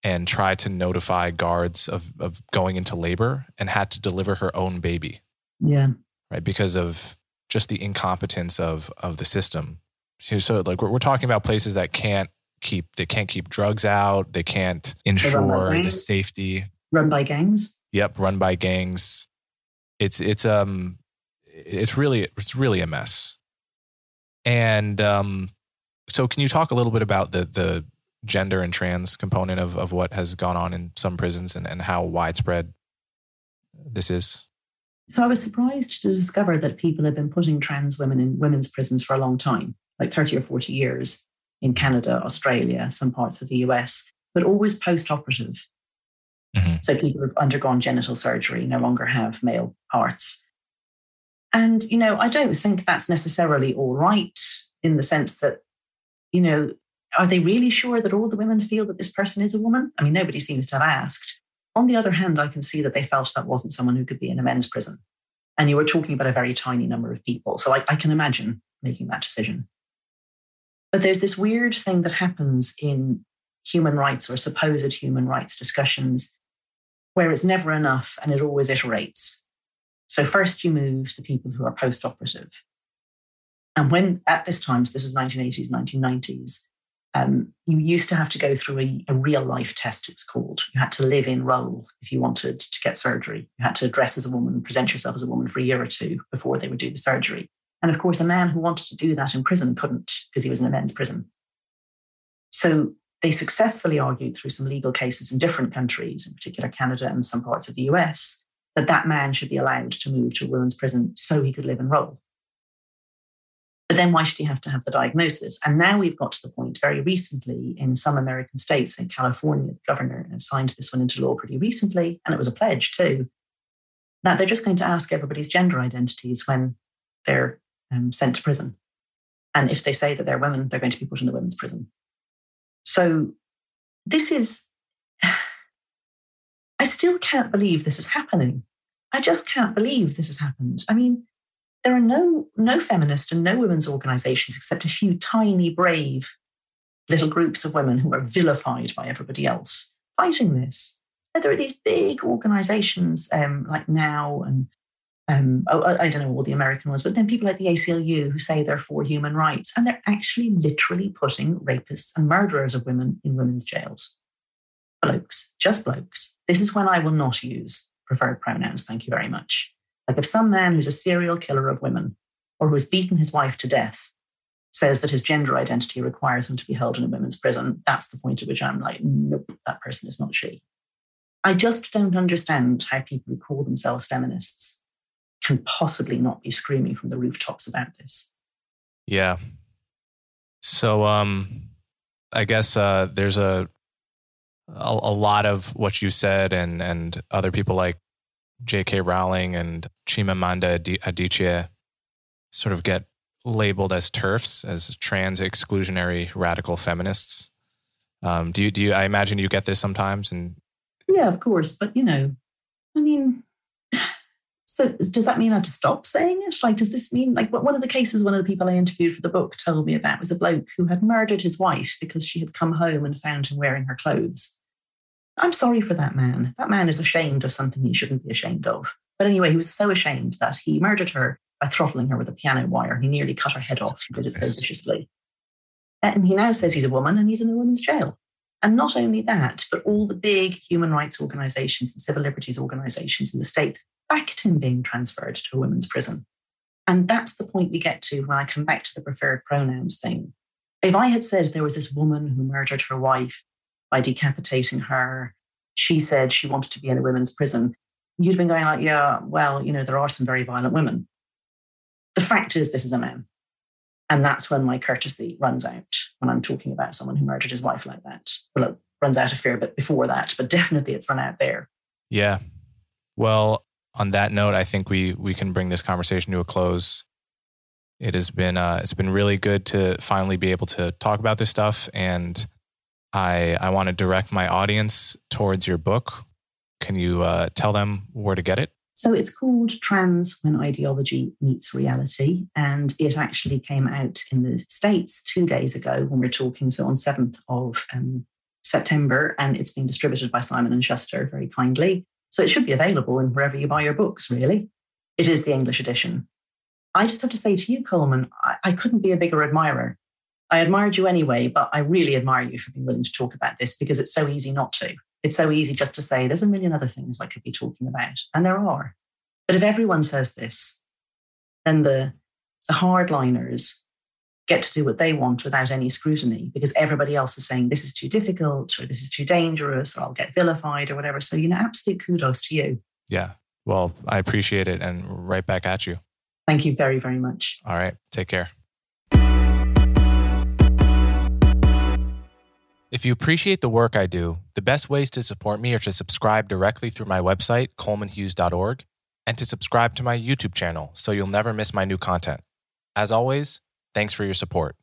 Speaker 1: and tried to notify guards of, of going into labor and had to deliver her own baby.
Speaker 2: Yeah.
Speaker 1: Right. Because of just the incompetence of of the system. So, so like we're, we're talking about places that can't keep they can't keep drugs out. They can't ensure the safety.
Speaker 2: Run by gangs.
Speaker 1: Yep, run by gangs. It's it's um it's really it's really a mess. And um so can you talk a little bit about the the gender and trans component of, of what has gone on in some prisons and, and how widespread this is?
Speaker 2: So I was surprised to discover that people have been putting trans women in women's prisons for a long time, like 30 or 40 years in Canada, Australia, some parts of the US, but always post operative. Mm-hmm. So people who have undergone genital surgery, no longer have male parts. And, you know, I don't think that's necessarily all right in the sense that you know, are they really sure that all the women feel that this person is a woman? I mean, nobody seems to have asked. On the other hand, I can see that they felt that wasn't someone who could be in a men's prison. And you were talking about a very tiny number of people. So I, I can imagine making that decision. But there's this weird thing that happens in human rights or supposed human rights discussions where it's never enough and it always iterates. So, first you move the people who are post operative. And when at this time, so this is 1980s, 1990s, um, you used to have to go through a, a, real life test, it was called. You had to live in role if you wanted to get surgery. You had to dress as a woman, present yourself as a woman for a year or two before they would do the surgery. And of course, a man who wanted to do that in prison couldn't because he was in a men's prison. So they successfully argued through some legal cases in different countries, in particular Canada and some parts of the US, that that man should be allowed to move to a women's prison so he could live and role. But then why should he have to have the diagnosis? And now we've got to the point very recently in some American states, in California, the governor signed this one into law pretty recently, and it was a pledge too, that they're just going to ask everybody's gender identities when they're um, sent to prison. And if they say that they're women, they're going to be put in the women's prison. So this is, I still can't believe this is happening. I just can't believe this has happened. I mean, there are no no feminist and no women's organizations except a few tiny brave little groups of women who are vilified by everybody else fighting this. There are these big organizations um, like Now and Um, oh, I don't know all the American ones, but then people like the ACLU who say they're for human rights, and they're actually literally putting rapists and murderers of women in women's jails. Blokes, just blokes. This is when I will not use preferred pronouns. Thank you very much. Like if some man who's a serial killer of women or who has beaten his wife to death says that his gender identity requires him to be held in a women's prison, that's the point at which I'm like, nope, that person is not she. I just don't understand how people who call themselves feminists can possibly not be screaming from the rooftops about this.
Speaker 1: Yeah. So, um, I guess uh, there's a, a, a lot of what you said, and and other people like J.K. Rowling and Chimamanda Adichie sort of get labeled as TERFs as trans exclusionary radical feminists. Um, do you do you? I imagine you get this sometimes, and
Speaker 2: yeah, of course. But you know, I mean, so does that mean I have to stop saying it? Like, does this mean like one of the cases one of the people I interviewed for the book told me about was a bloke who had murdered his wife because she had come home and found him wearing her clothes. I'm sorry for that man. That man is ashamed of something he shouldn't be ashamed of. But anyway, he was so ashamed that he murdered her by throttling her with a piano wire. He nearly cut her head off. He did it so viciously. And he now says he's a woman and he's in a women's jail. And not only that, but all the big human rights organizations and civil liberties organizations in the States backed him being transferred to a women's prison. And that's the point we get to when I come back to the preferred pronouns thing. If I had said there was this woman who murdered her wife by decapitating her, she said she wanted to be in a women's prison, you'd been going like, yeah, well, you know, there are some very violent women. The fact is, this is a man. And that's when my courtesy runs out when I'm talking about someone who murdered his wife like that. Well, it runs out a fair bit before that, but definitely it's run out there.
Speaker 1: Yeah. Well, on that note, I think we we can bring this conversation to a close. It has been uh, it's been really good to finally be able to talk about this stuff, and I I want to direct my audience towards your book. Can you uh, tell them where to get it?
Speaker 2: So it's called Trans When Ideology Meets Reality. And it actually came out in the States two days ago when we're talking. So on 7th of um, September. And it's been distributed by Simon and Schuster very kindly. So it should be available in wherever you buy your books, really. It is the English edition. I just have to say to you, Coleman, I, I couldn't be a bigger admirer. I admired you anyway, but I really admire you for being willing to talk about this because it's so easy not to. It's so easy just to say, there's a million other things I could be talking about. And there are. But if everyone says this, then the, the hardliners get to do what they want without any scrutiny because everybody else is saying this is too difficult or this is too dangerous or I'll get vilified or whatever. So, you know, absolute kudos to you.
Speaker 1: Yeah. Well, I appreciate it and right back at you.
Speaker 2: Thank you very, very much.
Speaker 1: All right. Take care. If you appreciate the work I do, the best ways to support me are to subscribe directly through my website, colemanhughes.org, and to subscribe to my YouTube channel so you'll never miss my new content. As always, thanks for your support.